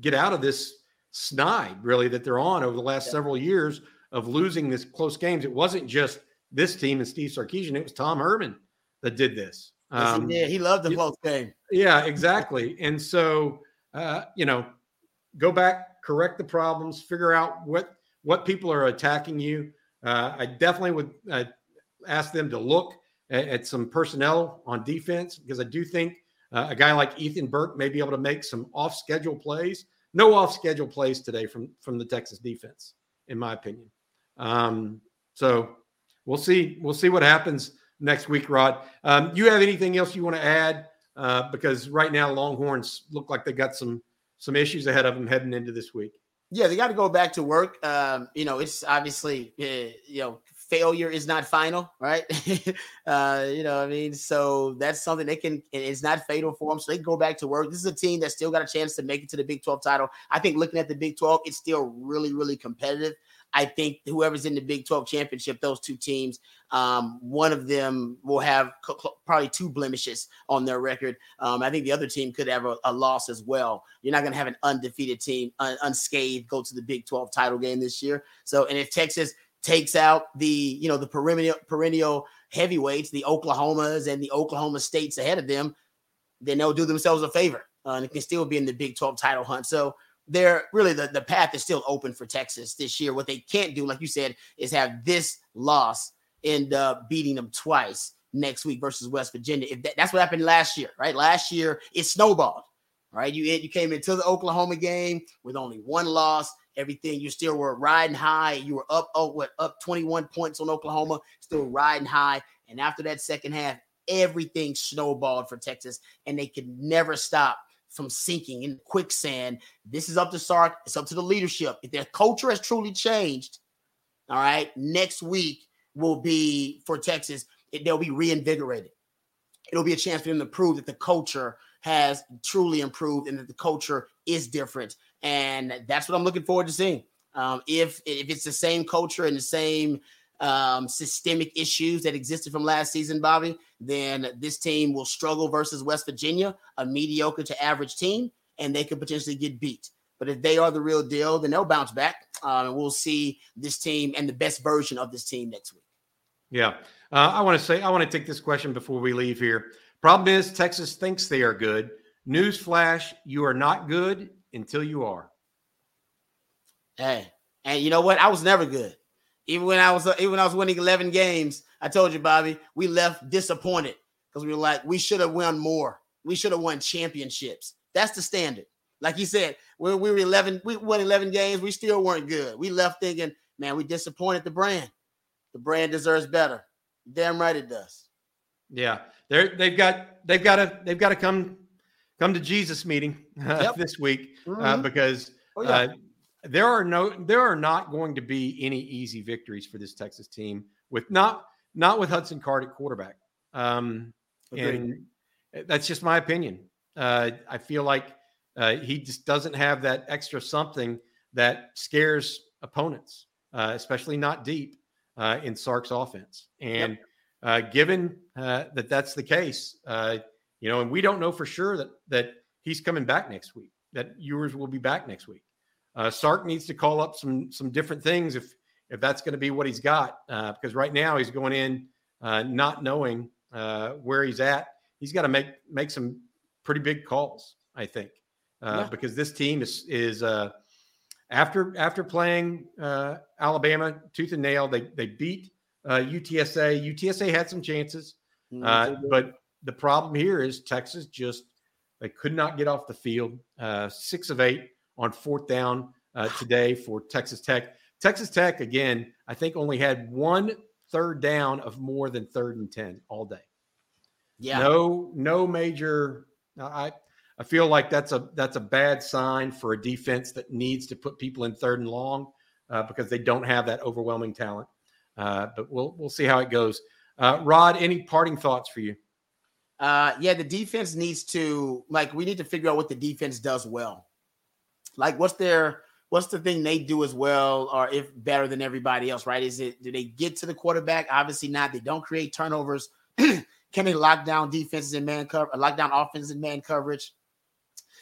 [SPEAKER 1] get out of this snide really that they're on over the last yeah. several years of losing this close games. It wasn't just this team and Steve Sarkisian; it was Tom Herman that did this.
[SPEAKER 2] Um, yeah, he loved the close game.
[SPEAKER 1] Yeah, exactly. and so, uh, you know, go back, correct the problems, figure out what what people are attacking you. Uh, I definitely would uh, ask them to look at, at, some personnel on defense because I do think uh, a guy like Ethan Burke may be able to make some off-schedule plays. No off-schedule plays today from from the Texas defense, in my opinion. Um, so we'll see. We'll see what happens next week, Rod. Um, you have anything else you want to add? Uh, because right now Longhorns look like they got some some issues ahead of them heading into this week.
[SPEAKER 2] Yeah, they got to go back to work. Um, you know, it's obviously uh, you know failure is not final, right? [laughs] uh, you know, I mean, so that's something they can. It's not fatal for them, so they go back to work. This is a team that still got a chance to make it to the Big Twelve title. I think looking at the Big Twelve, it's still really, really competitive. I think whoever's in the Big 12 championship, those two teams, um, one of them will have probably two blemishes on their record. Um, I think the other team could have a, a loss as well. You're not going to have an undefeated team, un- unscathed, go to the Big 12 title game this year. So, and if Texas takes out the you know the perennial perennial heavyweights, the Oklahomas and the Oklahoma States ahead of them, then they'll do themselves a favor uh, and it can still be in the Big 12 title hunt. So they're really the, the path is still open for Texas this year. What they can't do, like you said, is have this loss end up beating them twice next week versus West Virginia. If that, that's what happened last year, right? Last year it snowballed. Right, you you came into the Oklahoma game with only one loss everything. You still were riding high. You were up, oh, what, up 21 points on Oklahoma, still riding high. And after that second half, everything snowballed for Texas, and they could never stop from sinking in quicksand. This is up to Sark. It's up to the leadership. If their culture has truly changed, all right, next week will be for Texas. It, they'll be reinvigorated. It'll be a chance for them to prove that the culture has truly improved and that the culture is different and that's what I'm looking forward to seeing. Um, if if it's the same culture and the same um, systemic issues that existed from last season, Bobby, then this team will struggle versus West Virginia, a mediocre to average team, and they could potentially get beat. But if they are the real deal, then they'll bounce back, um, and we'll see this team and the best version of this team next week.
[SPEAKER 1] Yeah, uh, I want to say I want to take this question before we leave here. Problem is, Texas thinks they are good. Newsflash: You are not good, until you are.
[SPEAKER 2] Hey, and you know what? I was never good. Even when I was even when I was winning 11 games, I told you, Bobby, we left disappointed because we were like, we should have won more. We should have won championships. That's the standard. Like you said, when we were 11, we won 11 games, we still weren't good. We left thinking, man, we disappointed the brand. The brand deserves better. Damn right it does.
[SPEAKER 1] Yeah, they're they've got they've got to they've got to come come to Jesus meeting uh, [laughs] yep. this week uh, mm-hmm. because oh, yeah. uh, there are no there are not going to be any easy victories for this Texas team with not not with Hudson Card at quarterback. Um, and that's just my opinion. Uh, I feel like uh, he just doesn't have that extra something that scares opponents, especially not deep in Sark's offense. And yep. given that that's the case, you know, and we don't know for sure that that he's coming back next week. That Ewers will be back next week. Uh, Sark needs to call up some some different things if if that's going to be what he's got. Uh, because right now he's going in uh, not knowing uh, where he's at. He's got to make make some pretty big calls, I think, uh, yeah. because this team is is uh, after after playing uh, Alabama tooth and nail. They they beat uh, UTSA. UTSA had some chances, mm, uh, but the problem here is Texas just they could not get off the field. Uh, six of eight on fourth down uh, today for Texas Tech. Texas Tech again, I think only had one third down of more than third and ten all day. Yeah, no, no major. I I feel like that's a that's a bad sign for a defense that needs to put people in third and long uh, because they don't have that overwhelming talent. Uh, but we'll we'll see how it goes. Uh, Rod, any parting thoughts for you?
[SPEAKER 2] Uh, yeah, the defense needs to like we need to figure out what the defense does well. Like, what's their what's the thing they do as well, or if better than everybody else? Right? Is it do they get to the quarterback? Obviously not. They don't create turnovers. [clears throat] Can they lock down defenses in man cover, lock down offenses in man coverage?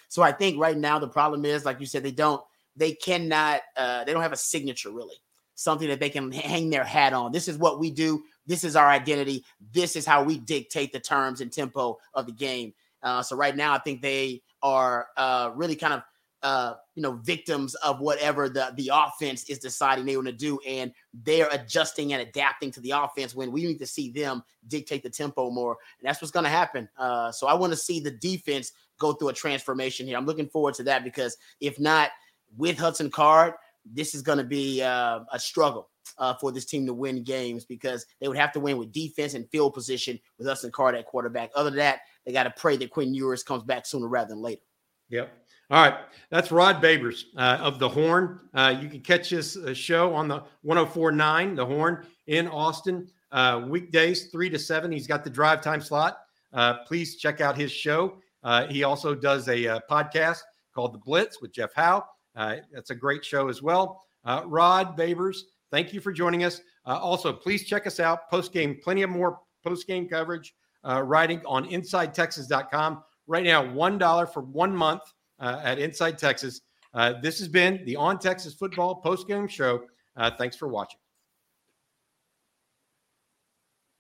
[SPEAKER 2] So I think right now the problem is, like you said, they don't, they cannot, uh, they don't have a signature really, something that they can hang their hat on. This is what we do. This is our identity. This is how we dictate the terms and tempo of the game. Uh, so right now, I think they are uh, really kind of uh, you know, victims of whatever the the offense is deciding they want to do, and they're adjusting and adapting to the offense. When we need to see them dictate the tempo more, and that's what's going to happen. Uh, so I want to see the defense go through a transformation here. I'm looking forward to that because if not with Hudson Card, this is going to be uh, a struggle uh, for this team to win games because they would have to win with defense and field position with Hudson Card at quarterback. Other than that, they got to pray that Quinn Ewers comes back sooner rather than later.
[SPEAKER 1] Yep. All right. That's Rod Babers uh, of The Horn. Uh, you can catch this uh, show on the 1049, The Horn in Austin, uh, weekdays, 3 to 7. He's got the drive time slot. Uh, please check out his show. Uh, he also does a, podcast called The Blitz with Jeff Howe. That's a great show as well. Rod Babers, thank you for joining us. Also, please check us out post game, plenty of more post game coverage writing on InsideTexas.com. Right now, $1 for one month Uh, at Inside Texas. Uh, this has been the On Texas Football post game show. Uh, thanks for watching.